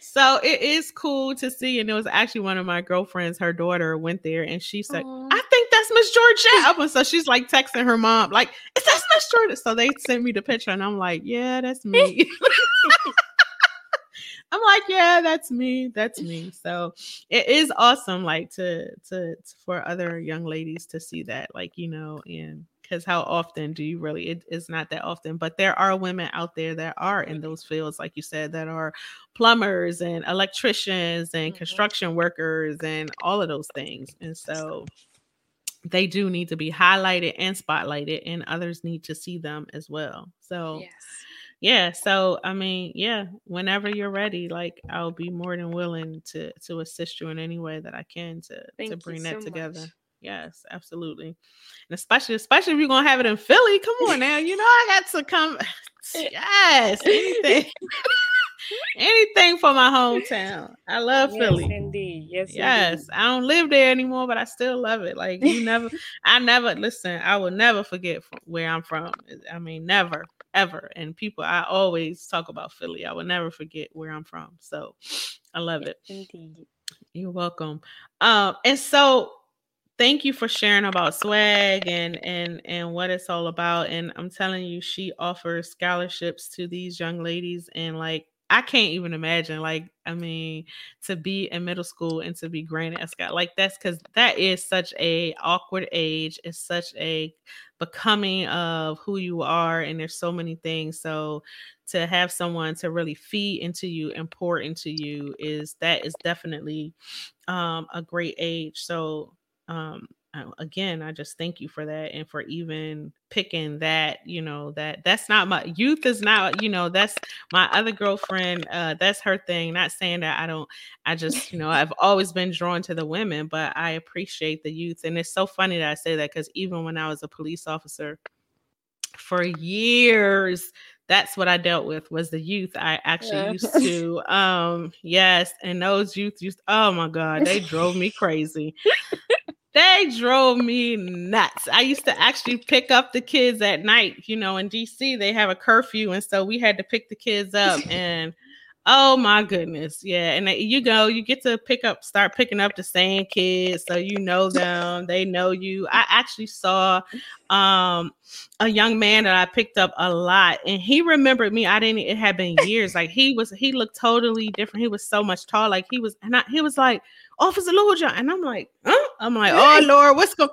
so it is cool to see and it was actually one of my girlfriends her daughter went there and she said Aww. i think that's miss georgette and so she's like texting her mom like is that miss georgette so they sent me the picture and i'm like yeah that's me i'm like yeah that's me that's me. So it is awesome like to to for other young ladies to see that like you know and because how often do you really it is not that often but there are women out there that are in those fields like you said that are plumbers and electricians and mm-hmm. construction workers and all of those things and so they do need to be highlighted and spotlighted and others need to see them as well. So yes yeah so i mean yeah whenever you're ready like i'll be more than willing to to assist you in any way that i can to Thank to bring that so together much. Yes, absolutely. And especially, especially if you're gonna have it in Philly. Come on now. You know I got to come. yes, anything. anything for my hometown. I love yes, Philly. Indeed. Yes. Yes. Indeed. I don't live there anymore, but I still love it. Like you never I never listen, I will never forget where I'm from. I mean, never, ever. And people I always talk about Philly. I will never forget where I'm from. So I love it. Indeed. You're welcome. Um, and so thank you for sharing about swag and and and what it's all about and i'm telling you she offers scholarships to these young ladies and like i can't even imagine like i mean to be in middle school and to be granted a like that's because that is such a awkward age it's such a becoming of who you are and there's so many things so to have someone to really feed into you and pour into you is that is definitely um, a great age so um again i just thank you for that and for even picking that you know that that's not my youth is not you know that's my other girlfriend uh that's her thing not saying that i don't i just you know i've always been drawn to the women but i appreciate the youth and it's so funny that i say that because even when i was a police officer for years that's what I dealt with was the youth I actually yeah. used to um yes and those youth used oh my god they drove me crazy they drove me nuts. I used to actually pick up the kids at night. You know, in DC, they have a curfew. And so we had to pick the kids up. And oh my goodness. Yeah. And you go, you get to pick up, start picking up the same kids. So you know them, they know you. I actually saw um a young man that I picked up a lot and he remembered me. I didn't, it had been years. Like he was, he looked totally different. He was so much tall. Like he was, and I, he was like, Officer John. And I'm like, huh? I'm like, oh Lord, what's going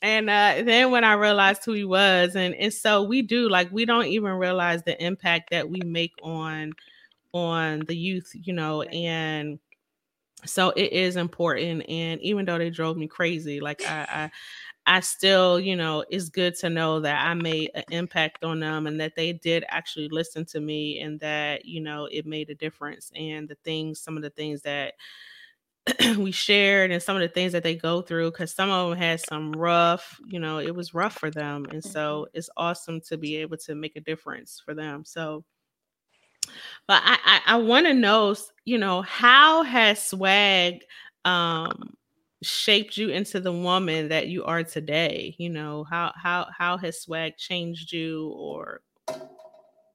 and uh, then when I realized who he was, and and so we do like we don't even realize the impact that we make on on the youth, you know, and so it is important and even though they drove me crazy like i i I still, you know, it's good to know that I made an impact on them and that they did actually listen to me and that, you know, it made a difference. And the things, some of the things that we shared and some of the things that they go through, because some of them had some rough, you know, it was rough for them. And so mm-hmm. it's awesome to be able to make a difference for them. So, but I, I, I want to know, you know, how has swag um shaped you into the woman that you are today you know how how how has swag changed you or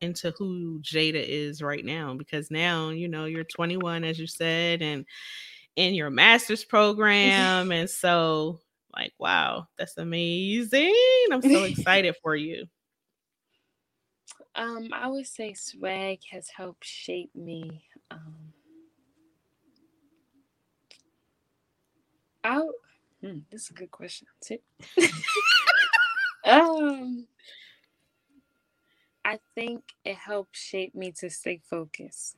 into who jada is right now because now you know you're 21 as you said and in your master's program and so like wow that's amazing i'm so excited for you um i would say swag has helped shape me um I hmm, this is a good question too. um, I think it helps shape me to stay focused.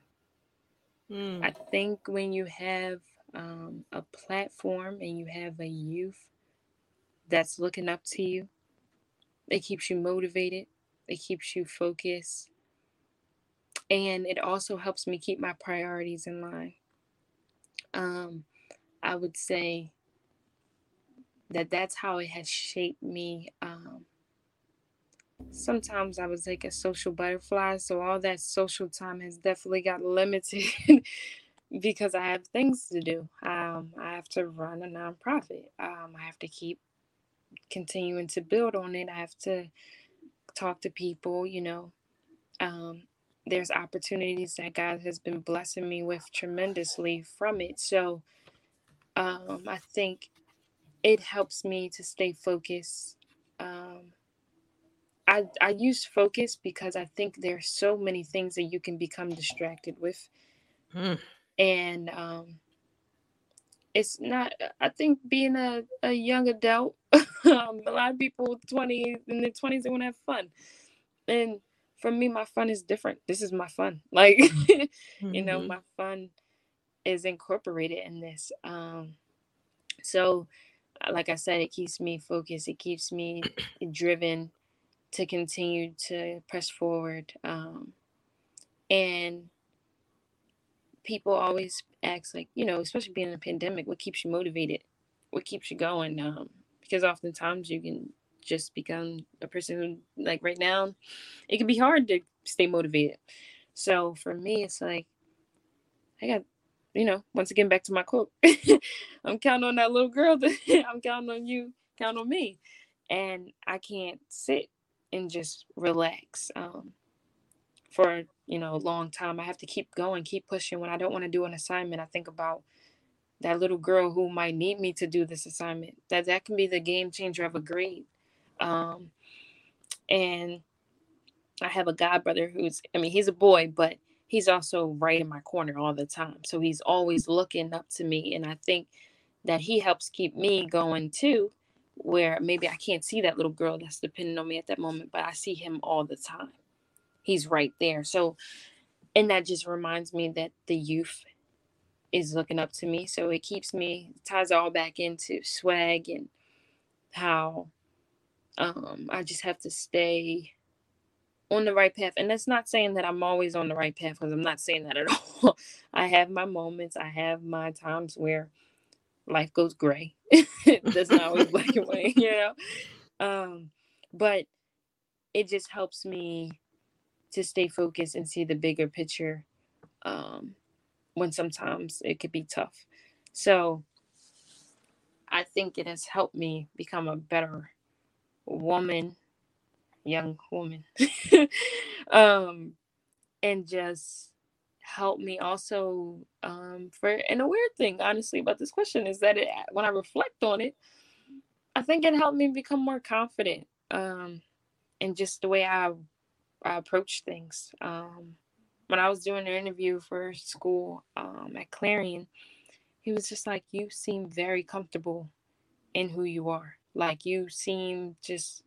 Mm. I think when you have um, a platform and you have a youth that's looking up to you, it keeps you motivated. It keeps you focused. And it also helps me keep my priorities in line. Um, I would say that that's how it has shaped me. Um, sometimes I was like a social butterfly, so all that social time has definitely got limited because I have things to do. Um, I have to run a nonprofit. Um, I have to keep continuing to build on it. I have to talk to people, you know. Um, there's opportunities that God has been blessing me with tremendously from it. So um, I think it helps me to stay focused. Um, I I use focus because I think there's so many things that you can become distracted with, mm. And um, it's not. I think being a, a young adult, um, a lot of people twenty in their twenties they want to have fun, and for me, my fun is different. This is my fun. Like, mm-hmm. you know, mm-hmm. my fun is incorporated in this. Um, so uh, like I said, it keeps me focused. It keeps me driven to continue to press forward. Um, and people always ask, like, you know, especially being in a pandemic, what keeps you motivated? What keeps you going? Um, because oftentimes you can just become a person who, like, right now, it can be hard to stay motivated. So for me, it's like, I got you know, once again, back to my quote, I'm counting on that little girl. That I'm counting on you, count on me. And I can't sit and just relax um, for, you know, long time. I have to keep going, keep pushing. When I don't want to do an assignment, I think about that little girl who might need me to do this assignment. That that can be the game changer of a grade. Um, and I have a god brother who's, I mean, he's a boy, but he's also right in my corner all the time. So he's always looking up to me. And I think that he helps keep me going too, where maybe I can't see that little girl that's depending on me at that moment, but I see him all the time. He's right there. So, and that just reminds me that the youth is looking up to me. So it keeps me, ties all back into swag and how um, I just have to stay on the right path. And that's not saying that I'm always on the right path because I'm not saying that at all. I have my moments, I have my times where life goes gray. That's not always black and white, you know. Um, but it just helps me to stay focused and see the bigger picture um, when sometimes it could be tough. So I think it has helped me become a better woman young woman um and just help me also um for and a weird thing honestly about this question is that it when i reflect on it i think it helped me become more confident um and just the way i i approach things um when i was doing an interview for school um at clarion he was just like you seem very comfortable in who you are like you seem just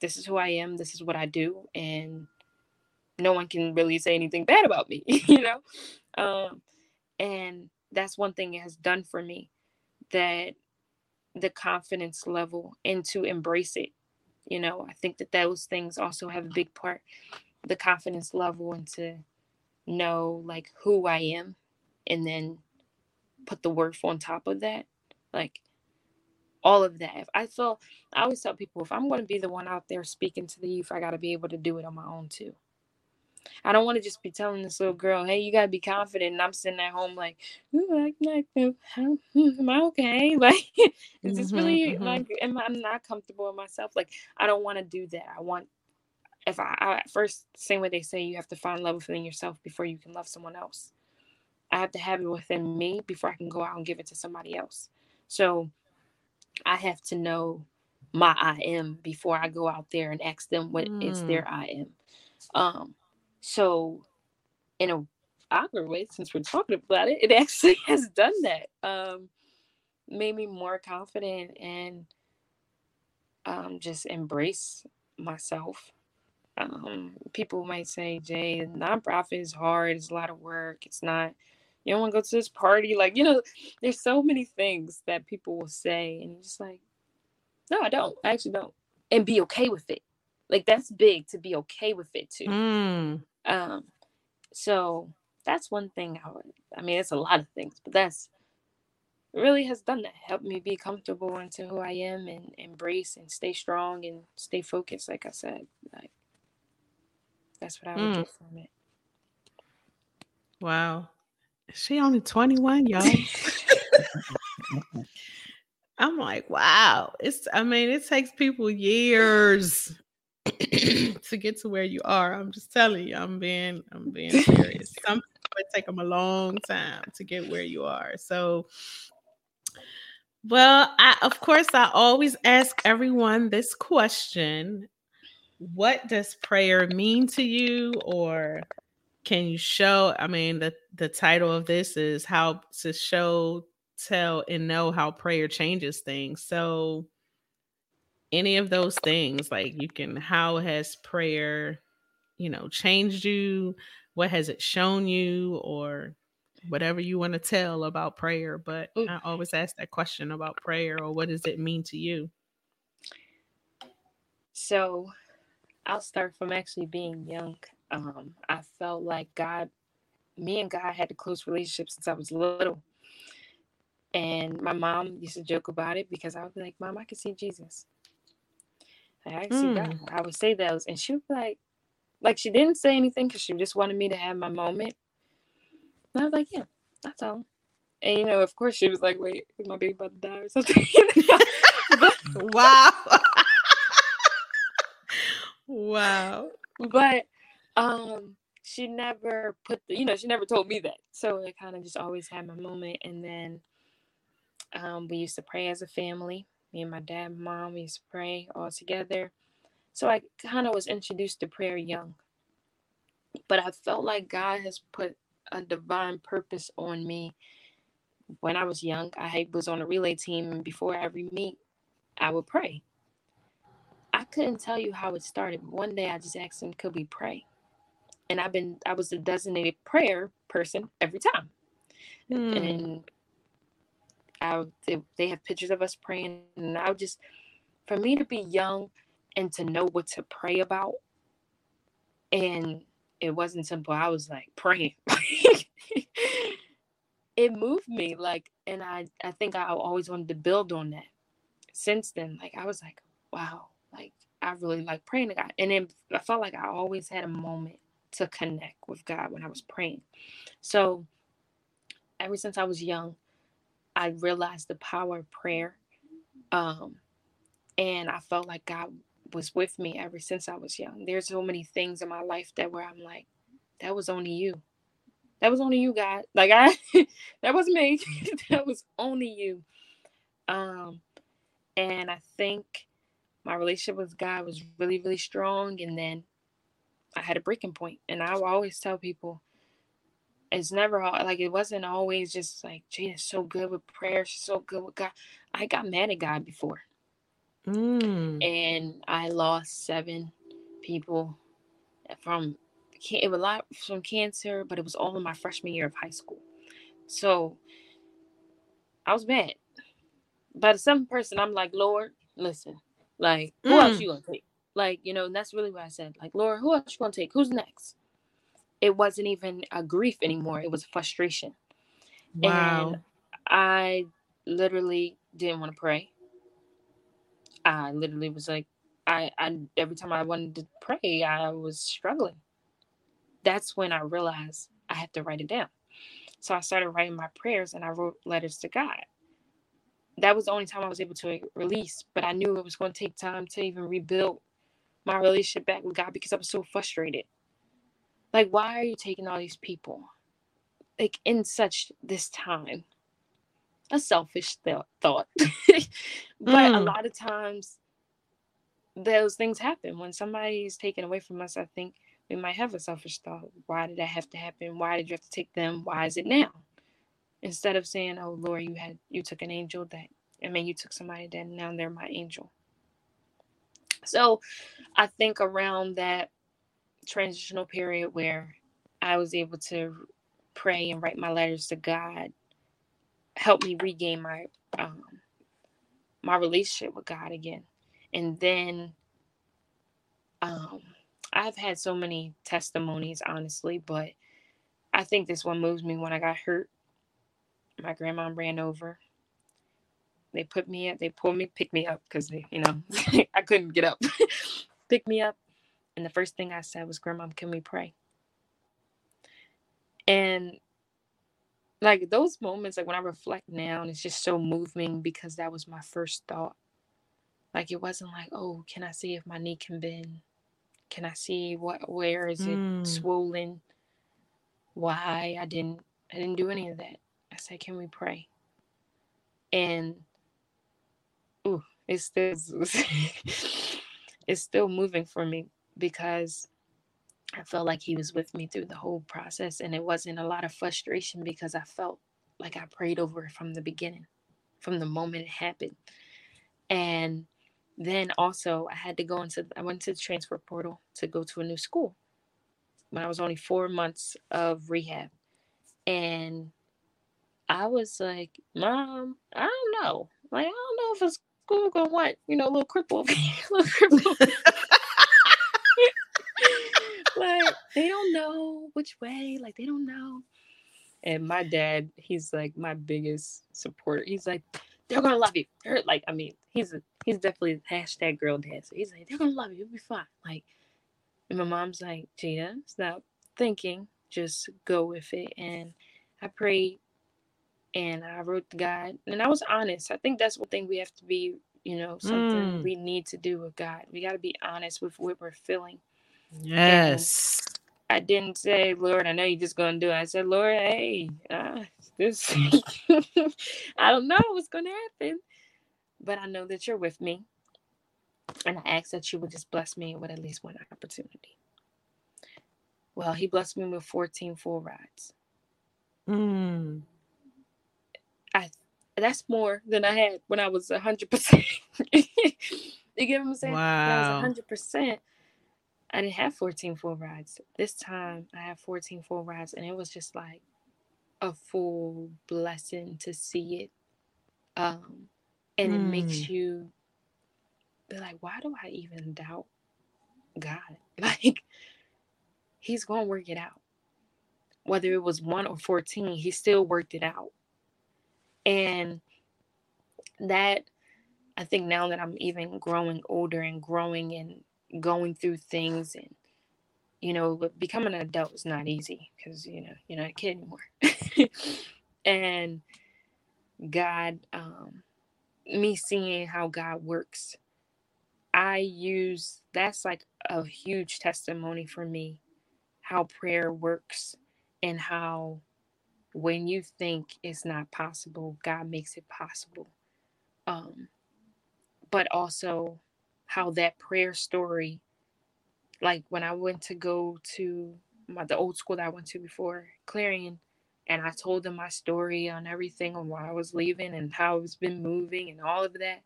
this is who I am, this is what I do, and no one can really say anything bad about me, you know? Um, and that's one thing it has done for me that the confidence level and to embrace it you know i think that those things also have a big part the confidence level and to know like who i am and then put the worth on top of that like all of that. If i feel i always tell people if i'm going to be the one out there speaking to the youth i got to be able to do it on my own too I don't want to just be telling this little girl, "Hey, you gotta be confident," and I'm sitting at home like, like, like am I okay? Like, is this really mm-hmm, like, am I not comfortable with myself? Like, I don't want to do that. I want, if I, I first same way they say you have to find love within yourself before you can love someone else. I have to have it within me before I can go out and give it to somebody else. So, I have to know my I am before I go out there and ask them what mm. is their I am. Um, so, in a awkward way, since we're talking about it, it actually has done that. Um, made me more confident and um, just embrace myself. Um, people might say, Jay, nonprofit is hard. It's a lot of work. It's not. You don't want to go to this party. Like, you know, there's so many things that people will say, and you're just like, no, I don't. I actually don't. And be okay with it. Like, that's big to be okay with it too. Mm. Um, so that's one thing I would, I mean, it's a lot of things, but that's really has done that. Helped me be comfortable into who I am and embrace and stay strong and stay focused. Like I said, like that's what I would mm. get from it. Wow. She only 21, y'all. I'm like, wow. It's I mean, it takes people years to get to where you are. I'm just telling you, I'm being I'm being serious. Some it take them a long time to get where you are. So well, I of course I always ask everyone this question. What does prayer mean to you or can you show I mean the the title of this is how to show tell and know how prayer changes things. So any of those things like you can how has prayer you know changed you? What has it shown you? Or whatever you want to tell about prayer but Ooh. i always ask that question about prayer or what does it mean to you? So i'll start from actually being young. Um i felt like god me and god had a close relationship since i was little. And my mom used to joke about it because i would be like mom i can see jesus I actually mm. got I would say those, and she was like, like she didn't say anything because she just wanted me to have my moment. And I was like, yeah, that's all. And you know, of course, she was like, wait, is my baby about to die or something? wow. wow. But um she never put the, you know, she never told me that. So I kind of just always had my moment. And then um, we used to pray as a family. Me and my dad and mom used to pray all together. So I kind of was introduced to prayer young. But I felt like God has put a divine purpose on me when I was young. I was on a relay team, and before every meet, I would pray. I couldn't tell you how it started. One day I just asked him, could we pray? And I've been, I was the designated prayer person every time. Mm. And They, they have pictures of us praying, and I just for me to be young and to know what to pray about, and it wasn't simple. I was like praying. it moved me like, and I I think I always wanted to build on that. Since then, like I was like, wow, like I really like praying to God, and then I felt like I always had a moment to connect with God when I was praying. So ever since I was young, I realized the power of prayer. Um, and I felt like God was with me ever since I was young. There's so many things in my life that where I'm like, that was only you. That was only you, God. Like I that was me. that was only you. Um and I think my relationship with God was really, really strong. And then I had a breaking point. And I always tell people it's never like it wasn't always just like Jada's so good with prayer, she's so good with God. I got mad at God before. Mm. And I lost seven people from it was a lot from cancer, but it was all in my freshman year of high school. So I was mad. But some person, I'm like, Lord, listen, like, who mm. else you gonna take? Like, you know, and that's really what I said. Like, Lord, who else you gonna take? Who's next? It wasn't even a grief anymore. It was a frustration. Wow. And I literally didn't want to pray. I literally was like, I, I every time I wanted to pray, I was struggling. That's when I realized I had to write it down. So I started writing my prayers and I wrote letters to God. That was the only time I was able to release, but I knew it was going to take time to even rebuild my relationship back with God because I was so frustrated. Like, why are you taking all these people? Like, in such this time. A selfish th- thought. but mm. a lot of times, those things happen when somebody is taken away from us. I think we might have a selfish thought. Why did that have to happen? Why did you have to take them? Why is it now? Instead of saying, "Oh Lord, you had you took an angel that, I mean, you took somebody that now they're my angel." So, I think around that transitional period where I was able to pray and write my letters to God, helped me regain my um, my relationship with God again, and then um I've had so many testimonies, honestly, but I think this one moves me when I got hurt. My grandma ran over. They put me up, they pulled me, picked me up because, they, you know, I couldn't get up. picked me up. And the first thing I said was, Grandma, can we pray? And like those moments, like when I reflect now, and it's just so moving because that was my first thought. Like it wasn't like, oh, can I see if my knee can bend? Can I see what where is it mm. swollen? Why I didn't I didn't do any of that. I said, Can we pray? And ooh, it's still it's still moving for me because I felt like he was with me through the whole process and it wasn't a lot of frustration because I felt like I prayed over it from the beginning, from the moment it happened. And then also I had to go into I went to the transfer portal to go to a new school when I was only four months of rehab. And I was like, Mom, I don't know. Like, I don't know if a school gonna want, you know, a little cripple, little cripple. like they don't know which way, like they don't know. And my dad, he's like my biggest supporter. He's like, they're gonna love you. They're, like, I mean, he's a, he's definitely hashtag girl dad. So he's like, they're gonna love you. You'll be fine. Like, and my mom's like, Gina, stop thinking. Just go with it. And I prayed, and I wrote to God, and I was honest. I think that's one thing we have to be. You know, something mm. we need to do with God. We got to be honest with what we're feeling. Yes. I didn't say, Lord, I know you're just gonna do it. I said, Lord, hey, uh, this I don't know what's gonna happen, but I know that you're with me. And I ask that you would just bless me with at least one opportunity. Well, he blessed me with 14 full rides. Mm. I that's more than I had when I was hundred percent. You get what I'm saying? Wow. When I was hundred percent. I didn't have 14 full rides. This time I have 14 full rides, and it was just like a full blessing to see it. Um, and mm. it makes hmm. you be like, why do I even doubt God? Like, He's going to work it out. Whether it was one or 14, He still worked it out. And that, I think now that I'm even growing older and growing and going through things and you know becoming an adult is not easy because you know you're not a kid anymore. And god um me seeing how god works i use that's like a huge testimony for me how prayer works and how when you think it's not possible god makes it possible. Um but also how that prayer story, like when I went to go to my, the old school that I went to before Clarion, and I told them my story on everything on why I was leaving and how it's been moving and all of that.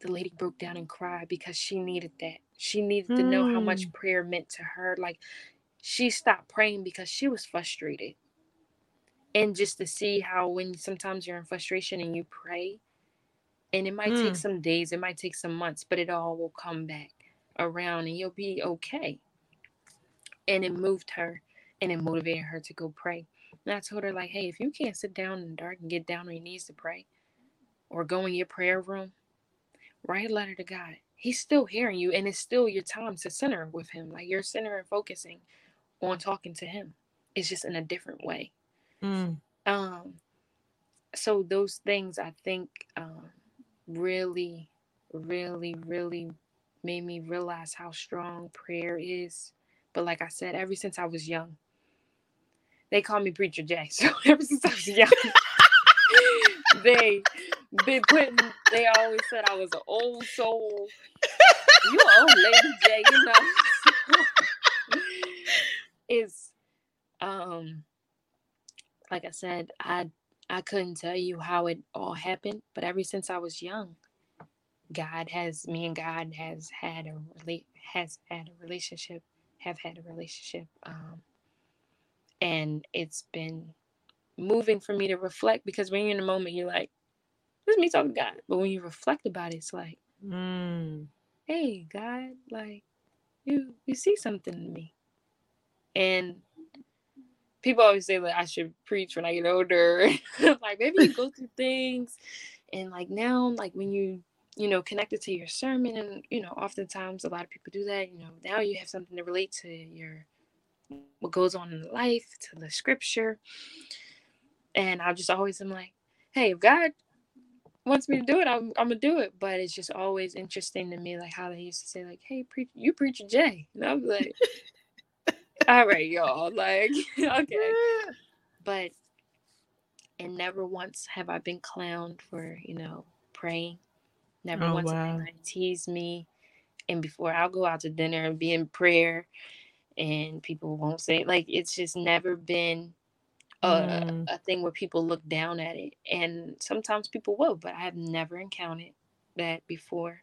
The lady broke down and cried because she needed that. She needed to know how much hmm. prayer meant to her. Like she stopped praying because she was frustrated. and just to see how when sometimes you're in frustration and you pray and it might mm. take some days it might take some months but it all will come back around and you'll be okay. And it moved her and it motivated her to go pray. And i told her like hey if you can't sit down in the dark and get down on your knees to pray or go in your prayer room write a letter to god. He's still hearing you and it's still your time to center with him. Like you're centering focusing on talking to him. It's just in a different way. Mm. um so those things i think um really really really made me realize how strong prayer is. But like i said ever since i was young they call me preacher jay. So ever since i was young they been putting they always said i was an old soul. You old lady jay you know. Is um like I said, I I couldn't tell you how it all happened, but ever since I was young, God has me and God has had a has had a relationship, have had a relationship, um, and it's been moving for me to reflect because when you're in the moment, you're like, "This is me talking to God," but when you reflect about it, it's like, mm. "Hey, God, like you you see something in me," and people always say that I should preach when I get older. like maybe you go through things and like now, like when you, you know, connected to your sermon and you know, oftentimes a lot of people do that, you know, now you have something to relate to your what goes on in life, to the scripture. And I just always am like, hey, if God wants me to do it, I'm, I'm gonna do it. But it's just always interesting to me, like how they used to say, like, "Hey, preach, you preach a J," and I'm like, all right, y'all. Like, okay. But and never once have I been clowned for, you know, praying. Never oh, once wow. have anyone teased me. And before I'll go out to dinner and be in prayer and people won't say like it's just never been a, mm. a thing where people look down at it. And sometimes people will, but I have never encountered that before.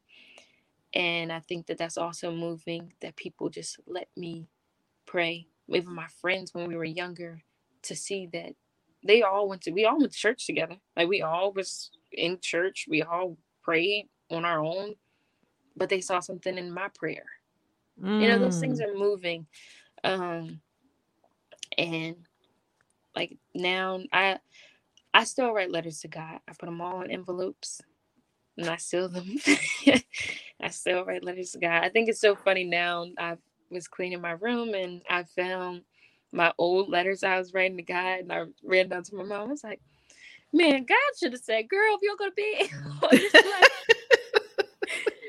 And I think that that's also moving that people just let me pray, even my friends when we were younger, to see that they all went to we all went to church together. Like we all was in church. We all prayed on our own, but they saw something in my prayer. Mm. You know, those things mm. are moving. Um and like now I I still write letters to God. I put them all in envelopes and I seal them. I still write letters to God. I think it's so funny now. I've was cleaning my room and I found my old letters I was writing to God and I read down to my mom. I was like, man, God should have said, girl, if you're going to be.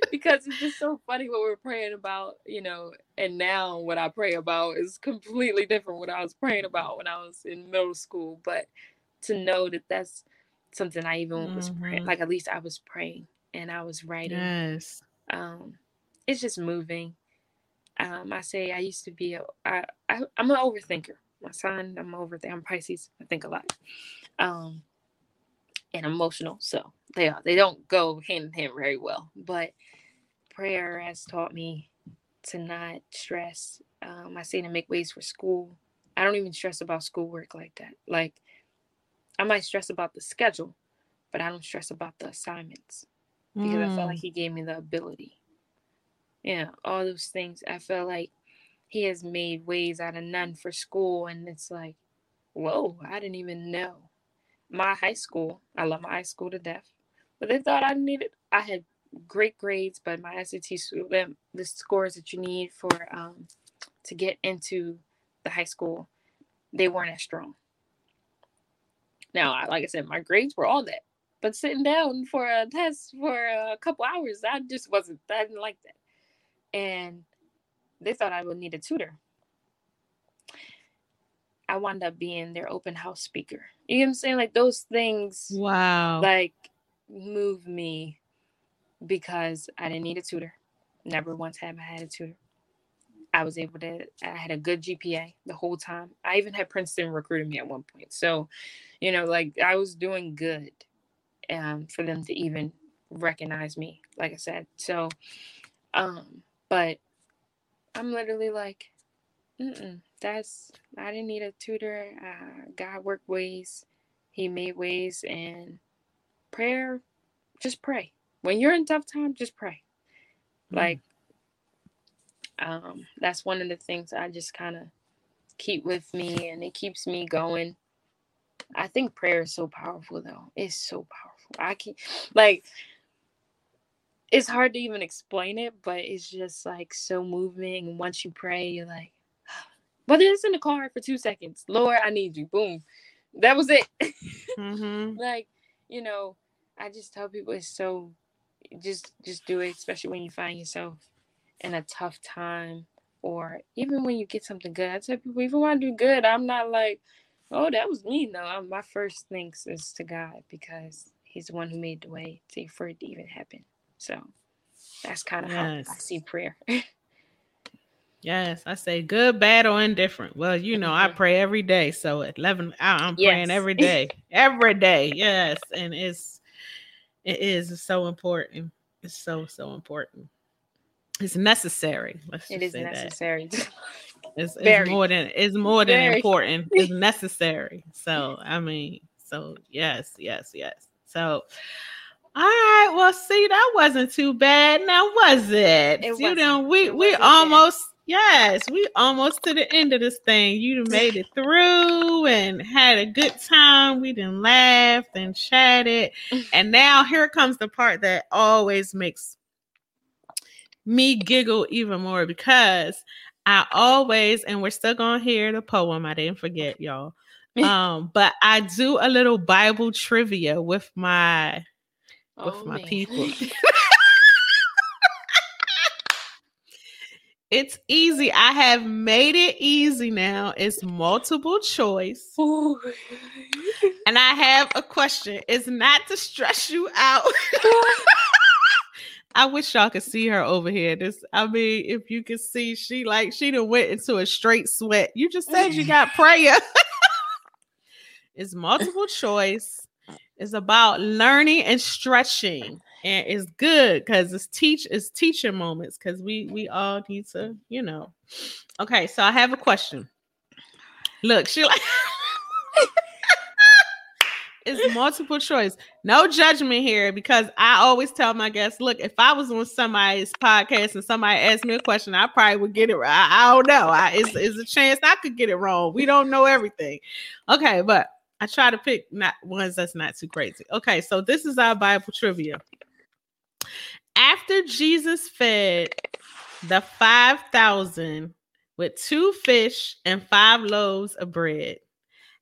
because it's just so funny what we're praying about, you know, and now what I pray about is completely different what I was praying about when I was in middle school. But to know that that's something I even mm-hmm. was praying, like at least I was praying and I was writing. Yes. Um, it's just moving um, I say I used to be a, I, I, I'm an overthinker. My sun, I'm over there. I'm Pisces. I think a lot. Um, and emotional. So they are, they don't go hand in hand very well. But prayer has taught me to not stress. Um, I say to make ways for school. I don't even stress about schoolwork like that. Like I might stress about the schedule, but I don't stress about the assignments because mm. I felt like mm. he gave me the ability yeah, all those things. I feel like he has made ways out of none for school, and it's like, whoa, I didn't even know. My high school, I love my high school to death, but they thought I needed. I had great grades, but my SAT the scores that you need for um to get into the high school, they weren't as strong. Now, like I said, my grades were all that, but sitting down for a test for a couple hours, I just wasn't. I didn't like that and they thought I would need a tutor. I wound up being their open house speaker. You know what I'm saying? Like those things wow like move me because I didn't need a tutor. Never once have I had a tutor. I was able to I had a good GPA the whole time. I even had Princeton recruiting me at one point. So, you know, like I was doing good um for them to even recognize me, like I said. So um but I'm literally like, Mm-mm. that's I didn't need a tutor. Uh, God worked ways, He made ways, and prayer. Just pray when you're in tough time. Just pray. Mm. Like, um, that's one of the things I just kind of keep with me, and it keeps me going. I think prayer is so powerful, though. It's so powerful. I can like it's hard to even explain it, but it's just like so moving. And once you pray, you're like, whether it's in the car for two seconds, Lord, I need you. Boom. That was it. Mm-hmm. like, you know, I just tell people it's so just just do it, especially when you find yourself in a tough time or even when you get something good. I tell people even when I do good, I'm not like, oh, that was me. No, I'm, my first thanks is to God because He's the one who made the way to, for it to even happen. So that's kind of yes. how I see prayer. yes, I say good, bad, or indifferent. Well, you know, I mm-hmm. pray every day. So at 11, I'm yes. praying every day, every day. Yes. And it's, it is so important. It's so, so important. It's necessary. Let's it is necessary. It's, it's, more than it's more than Very. important. It's necessary. So I mean, so yes, yes, yes. So all right. Well, see, that wasn't too bad. Now, was it? it you know, we we almost yes, we almost to the end of this thing. You made it through and had a good time. We didn't laugh and chatted, and now here comes the part that always makes me giggle even more because I always and we're still gonna hear the poem. I didn't forget, y'all. Um, but I do a little Bible trivia with my with oh, my man. people. it's easy. I have made it easy now. It's multiple choice. Ooh. And I have a question. It's not to stress you out. I wish y'all could see her over here. This, I mean, if you could see, she like she done went into a straight sweat. You just said you got prayer. it's multiple choice is about learning and stretching and it's good because it's teach it's teaching moments because we we all need to you know. Okay so i have a question. Look she like it's multiple choice. No judgment here because i always tell my guests look if i was on somebody's podcast and somebody asked me a question i probably would get it right i, I don't know. I, it's, it's a chance i could get it wrong. We don't know everything. Okay but I try to pick not ones that's not too crazy. Okay, so this is our Bible trivia. After Jesus fed the 5,000 with two fish and five loaves of bread,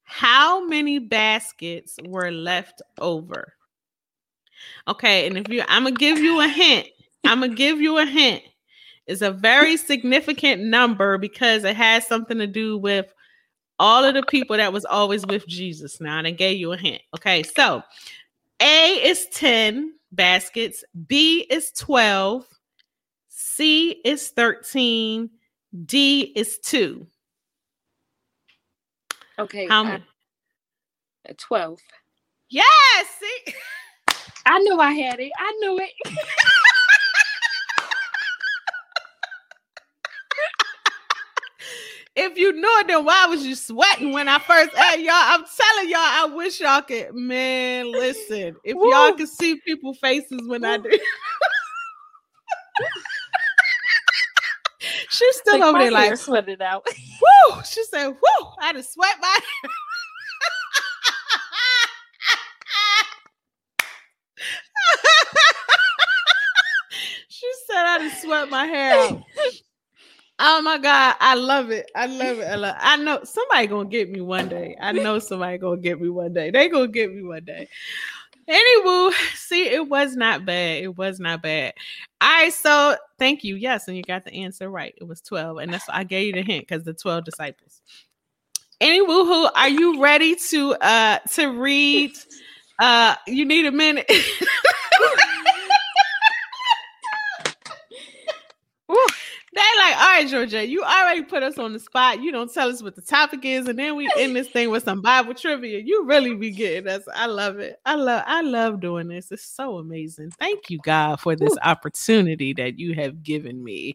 how many baskets were left over? Okay, and if you, I'm gonna give you a hint. I'm gonna give you a hint. It's a very significant number because it has something to do with all of the people that was always with Jesus. Now, and I gave you a hint. Okay, so A is 10 baskets, B is 12, C is 13, D is 2. Okay. How uh, many? Uh, 12. Yes. See? I knew I had it. I knew it. if you knew it, then why was you sweating when I first asked y'all? I'm telling y'all, I wish y'all could. Man, listen, if Woo. y'all could see people faces when Woo. I do. She's still like over there like sweated out. Woo! She said, "Woo!" I had to sweat my. she said I had to sweat my hair out. Oh my God, I love it. I love it. I, love, I know somebody gonna get me one day. I know somebody gonna get me one day. They gonna get me one day. Anywho, see, it was not bad. It was not bad. All right, so thank you. Yes, and you got the answer right. It was 12, and that's why I gave you the hint because the 12 disciples. Anywho, who are you ready to uh to read? Uh you need a minute. They like, all right, Georgia, you already put us on the spot. You don't tell us what the topic is, and then we end this thing with some Bible trivia. You really be getting us. I love it. I love I love doing this. It's so amazing. Thank you, God, for this opportunity that you have given me.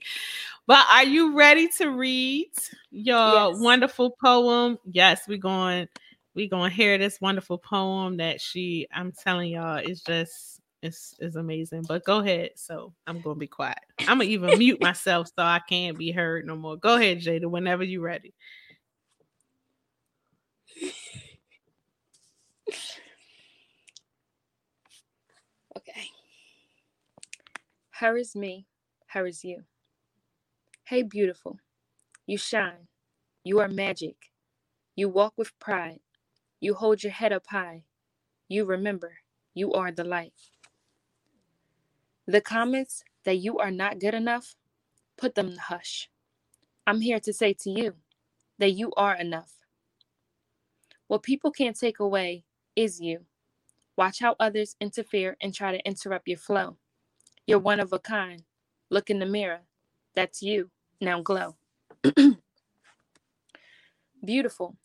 But are you ready to read your yes. wonderful poem? Yes, we're going we gonna hear this wonderful poem that she i'm telling y'all is just it's is amazing but go ahead so i'm gonna be quiet. I'm gonna even mute myself so i can't be heard no more. Go ahead jada whenever you're ready. Okay. Her is me her is you. Hey beautiful. You shine. You are magic. You walk with pride. You hold your head up high. You remember. You are the light. The comments that you are not good enough, put them in the hush. I'm here to say to you that you are enough. What people can't take away is you. Watch how others interfere and try to interrupt your flow. You're one of a kind. Look in the mirror. That's you. Now glow. Beautiful.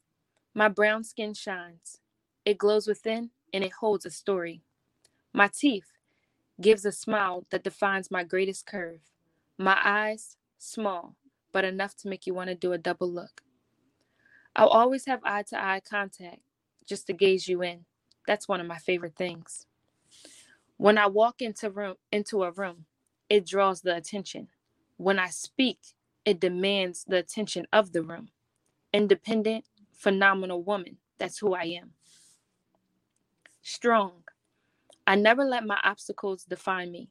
My brown skin shines. It glows within and it holds a story. My teeth gives a smile that defines my greatest curve. My eyes, small, but enough to make you want to do a double look. I'll always have eye to eye contact just to gaze you in. That's one of my favorite things. When I walk into room into a room, it draws the attention. When I speak, it demands the attention of the room. Independent, phenomenal woman. That's who I am. Strong. I never let my obstacles define me.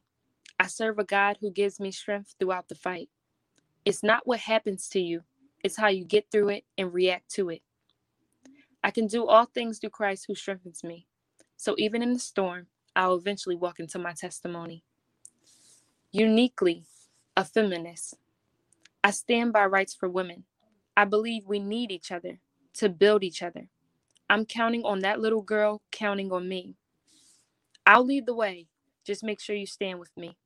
I serve a God who gives me strength throughout the fight. It's not what happens to you, it's how you get through it and react to it. I can do all things through Christ who strengthens me. So even in the storm, I'll eventually walk into my testimony. Uniquely a feminist. I stand by rights for women. I believe we need each other to build each other. I'm counting on that little girl counting on me. I'll lead the way. Just make sure you stand with me.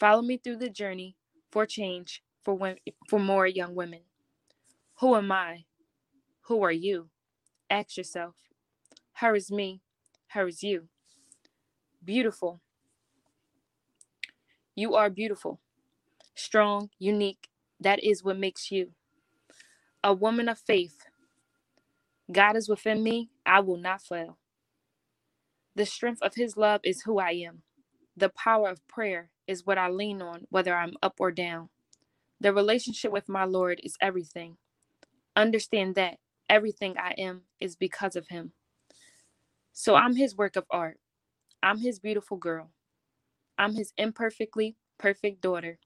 Follow me through the journey for change for women, for more young women. Who am I? Who are you? Ask yourself. Her is me, her is you. Beautiful. You are beautiful, strong, unique. That is what makes you. A woman of faith, God is within me, I will not fail. The strength of his love is who I am. The power of prayer is what I lean on, whether I'm up or down. The relationship with my Lord is everything. Understand that everything I am is because of him. So I'm his work of art. I'm his beautiful girl. I'm his imperfectly perfect daughter.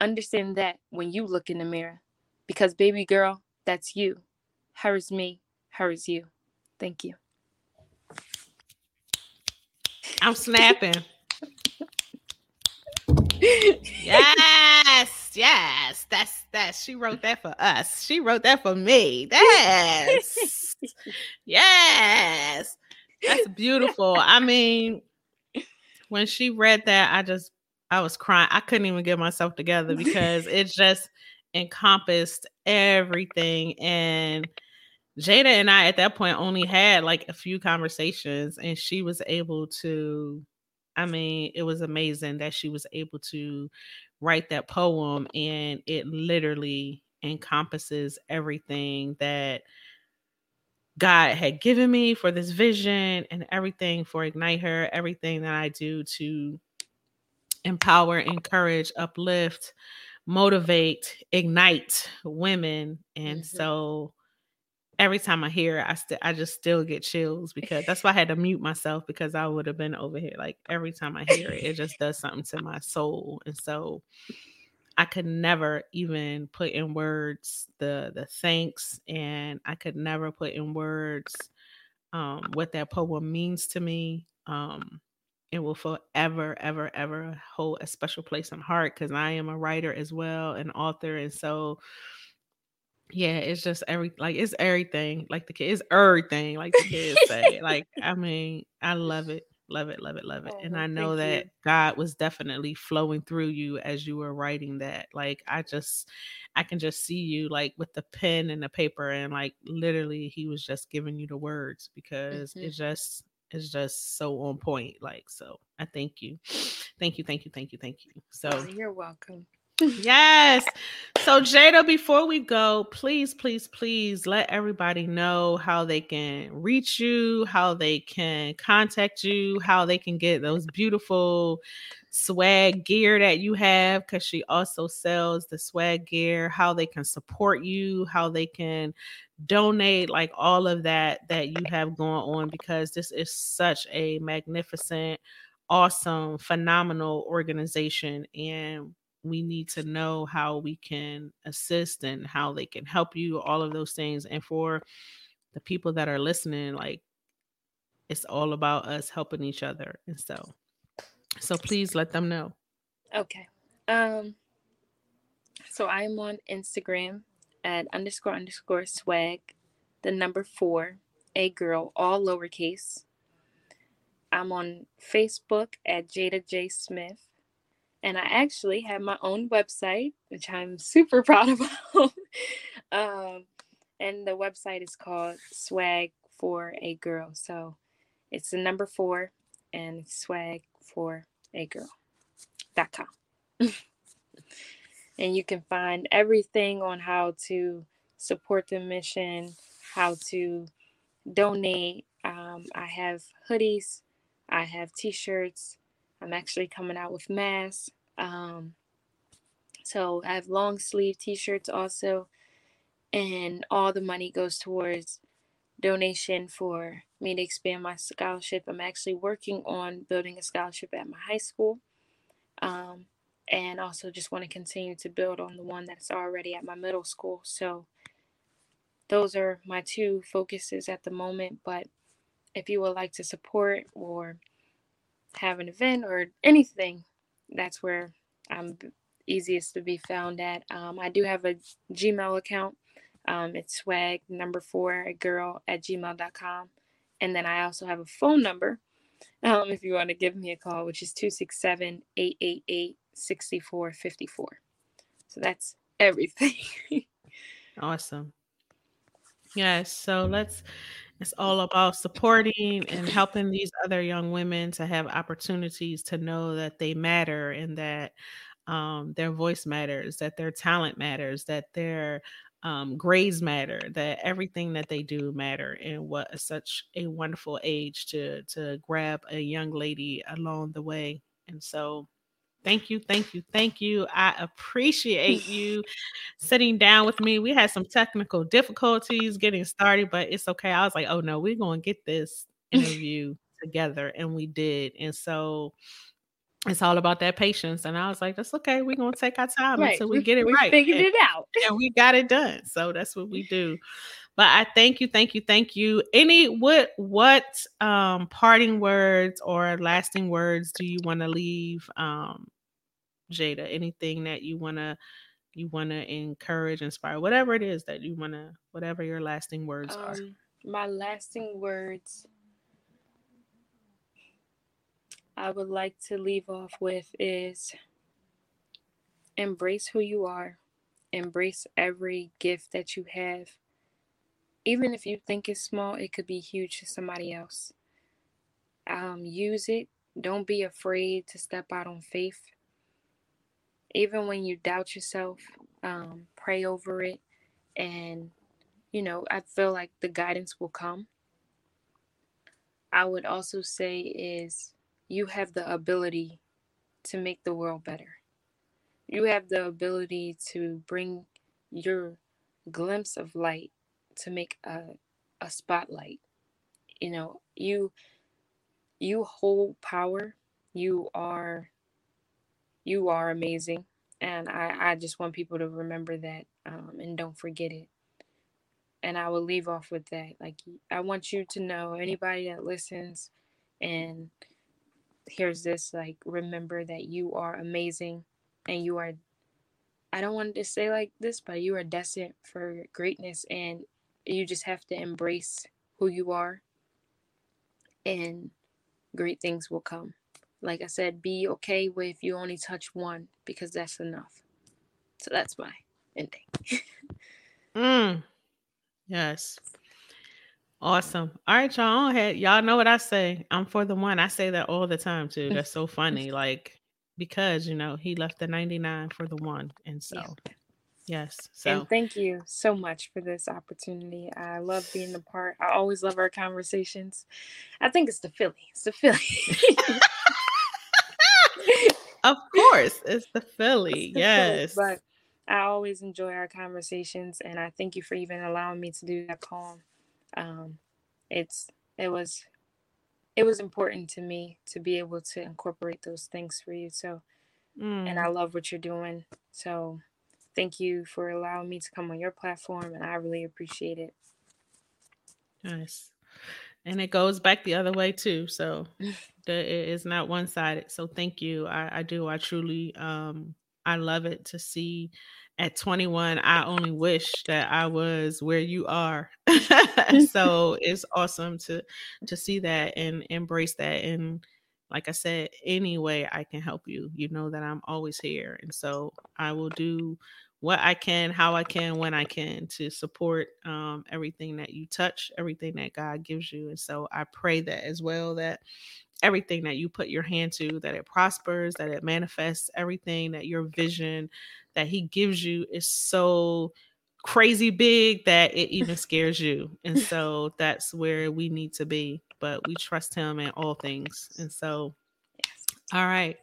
Understand that when you look in the mirror, because baby girl, that's you. Her is me. Her is you. Thank you. I'm snapping. yes, yes. That's that. She wrote that for us. She wrote that for me. Yes. yes. That's beautiful. I mean, when she read that, I just I was crying. I couldn't even get myself together because it just encompassed everything and Jada and I at that point only had like a few conversations, and she was able to. I mean, it was amazing that she was able to write that poem, and it literally encompasses everything that God had given me for this vision and everything for Ignite Her, everything that I do to empower, encourage, uplift, motivate, ignite women. And mm-hmm. so every time I hear it, I still I just still get chills because that's why I had to mute myself because I would have been over here. Like every time I hear it, it just does something to my soul. And so I could never even put in words the the thanks and I could never put in words um what that poem means to me. Um it will forever, ever, ever hold a special place in heart because I am a writer as well, an author. And so yeah, it's just every like it's everything. Like the kids, everything, like the kids say. like, I mean, I love it. Love it, love it, love it. Oh, and I know that you. God was definitely flowing through you as you were writing that. Like I just I can just see you like with the pen and the paper and like literally he was just giving you the words because Mhm. it just it's just so on point. Like so I thank you. Thank you, thank you, thank you, thank you. So Oh, you're welcome. Yes. So, Jada, before we go, please, please, please let everybody know how they can reach you, how they can contact you, how they can get those beautiful swag gear that you have, because she also sells the swag gear, how they can support you, how they can donate, like all of that that you have going on, because this is such a magnificent, awesome, phenomenal organization. And we need to know how we can assist and how they can help you all of those things and for the people that are listening like it's all about us helping each other and so so please let them know Okay. Um. So I'm on Instagram at underscore underscore swag, the number four, a girl, all lowercase. I'm on Facebook at Jada J Smith, and I actually have my own website, which I'm super proud about. um, and the website is called Swag for a Girl. So it's the number four and swag for a girl. Dot com. and you can find everything on how to support the mission, how to donate. Um, I have hoodies, I have t-shirts. I'm actually coming out with masks. Um, so I have long sleeve t-shirts also, and all the money goes towards donation for me to expand my scholarship. I'm actually working on building a scholarship at my high school. Um, and also just want to continue to build on the one that's already at my middle school. So those are my two focuses at the moment. But if you would like to support or have an event or anything, that's where I'm easiest to be found at. Um, I do have a Gmail account. Um, it's swag number four a girl at gmail.com. And then I also have a phone number um, if you want to give me a call, which is 267 888 6454. So that's everything. awesome yes so let's it's all about supporting and helping these other young women to have opportunities to know that they matter and that um, their voice matters, that their talent matters, that their um, grades matter, that everything that they do matter. And what such a wonderful age to to grab a young lady along the way. And so, thank you, thank you, thank you. I appreciate you sitting down with me. We had some technical difficulties getting started, but it's okay. I was like, oh no, we're going to get this interview together. And we did. And so it's all about that patience. And I was like, that's okay. We're going to take our time right. until we, get it we right. figured And- it out. and we got it done. So that's what we do. But I thank you, thank you, thank you. Any what what um parting words or lasting words do you want to leave um Jada? Anything that you want to you want to encourage, inspire, whatever it is that you want to whatever your lasting words are. Um, my lasting words I would like to leave off with is embrace who you are, embrace every gift that you have. Even if you think it's small, it could be huge to somebody else. Um, use it. Don't be afraid to step out on faith. Even when you doubt yourself, um, pray over it. And, you know, I feel like the guidance will come. I would also say is you have the ability to make the world better. You have the ability to bring your glimpse of light to make a, a spotlight. You know, you you hold power. You are you are amazing. And I, I just want people to remember that um, and don't forget it. And I will leave off with that. Like, I want you to know, anybody that listens and hears this, like, remember that you are amazing and you are, I don't want to say like this, but you are destined for greatness and you just have to embrace who you are and great things will come. Like I said, be okay with you only touch one because that's enough. So that's my ending. mm. Yes. Awesome. All right, y'all. Ahead. Y'all know what I say. I'm for the one. I say that all the time too. That's so funny. Like because you know he left the 99 for the one, and so yeah. Yes. So and thank you so much for this opportunity. I love being a part. I always love our conversations. I think it's the Philly. It's the Philly. of course, it's the Philly. It's yes. Philly, but I always enjoy our conversations, and I thank you for even allowing me to do that poem. Um, it's it was it was important to me to be able to incorporate those things for you. So, mm. and I mm. love what you're doing. So, thank you for allowing me to come on your platform, and I really appreciate it. Nice. And it goes back the other way too. So the, it is not one sided. So thank you. I, I do. I truly um I love it to see at 21 i only wish that i was where you are so it's awesome to to see that and embrace that and like i said any way i can help you you know that i'm always here and so i will do what i can how i can when i can to support um, everything that you touch everything that god gives you and so i pray that as well that everything that you put your hand to that it prospers that it manifests everything that your vision that he gives you is so crazy big that it even scares you and so that's where we need to be but we trust him in all things and so all right.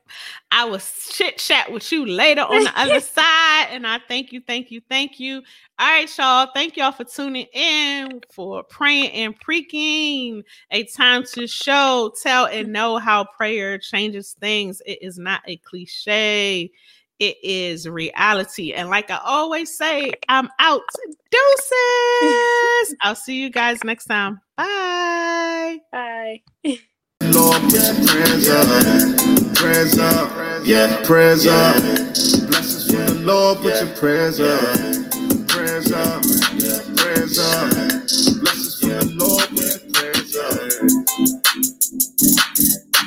I will chit chat with you later on the other side. And I thank you, thank you, thank you. All right, y'all. Thank y'all for tuning in for praying and preaching. A time to show, tell, and know how prayer changes things. It is not a cliche. It is reality. And like I always say, I'm out. Deuces. I'll see you guys next time. Bye. Bye. Lord, put your prayers up, prayers up, yeah, prayers up. Blessings from the Lord, put your prayers up, prayers up, yeah, prayers up.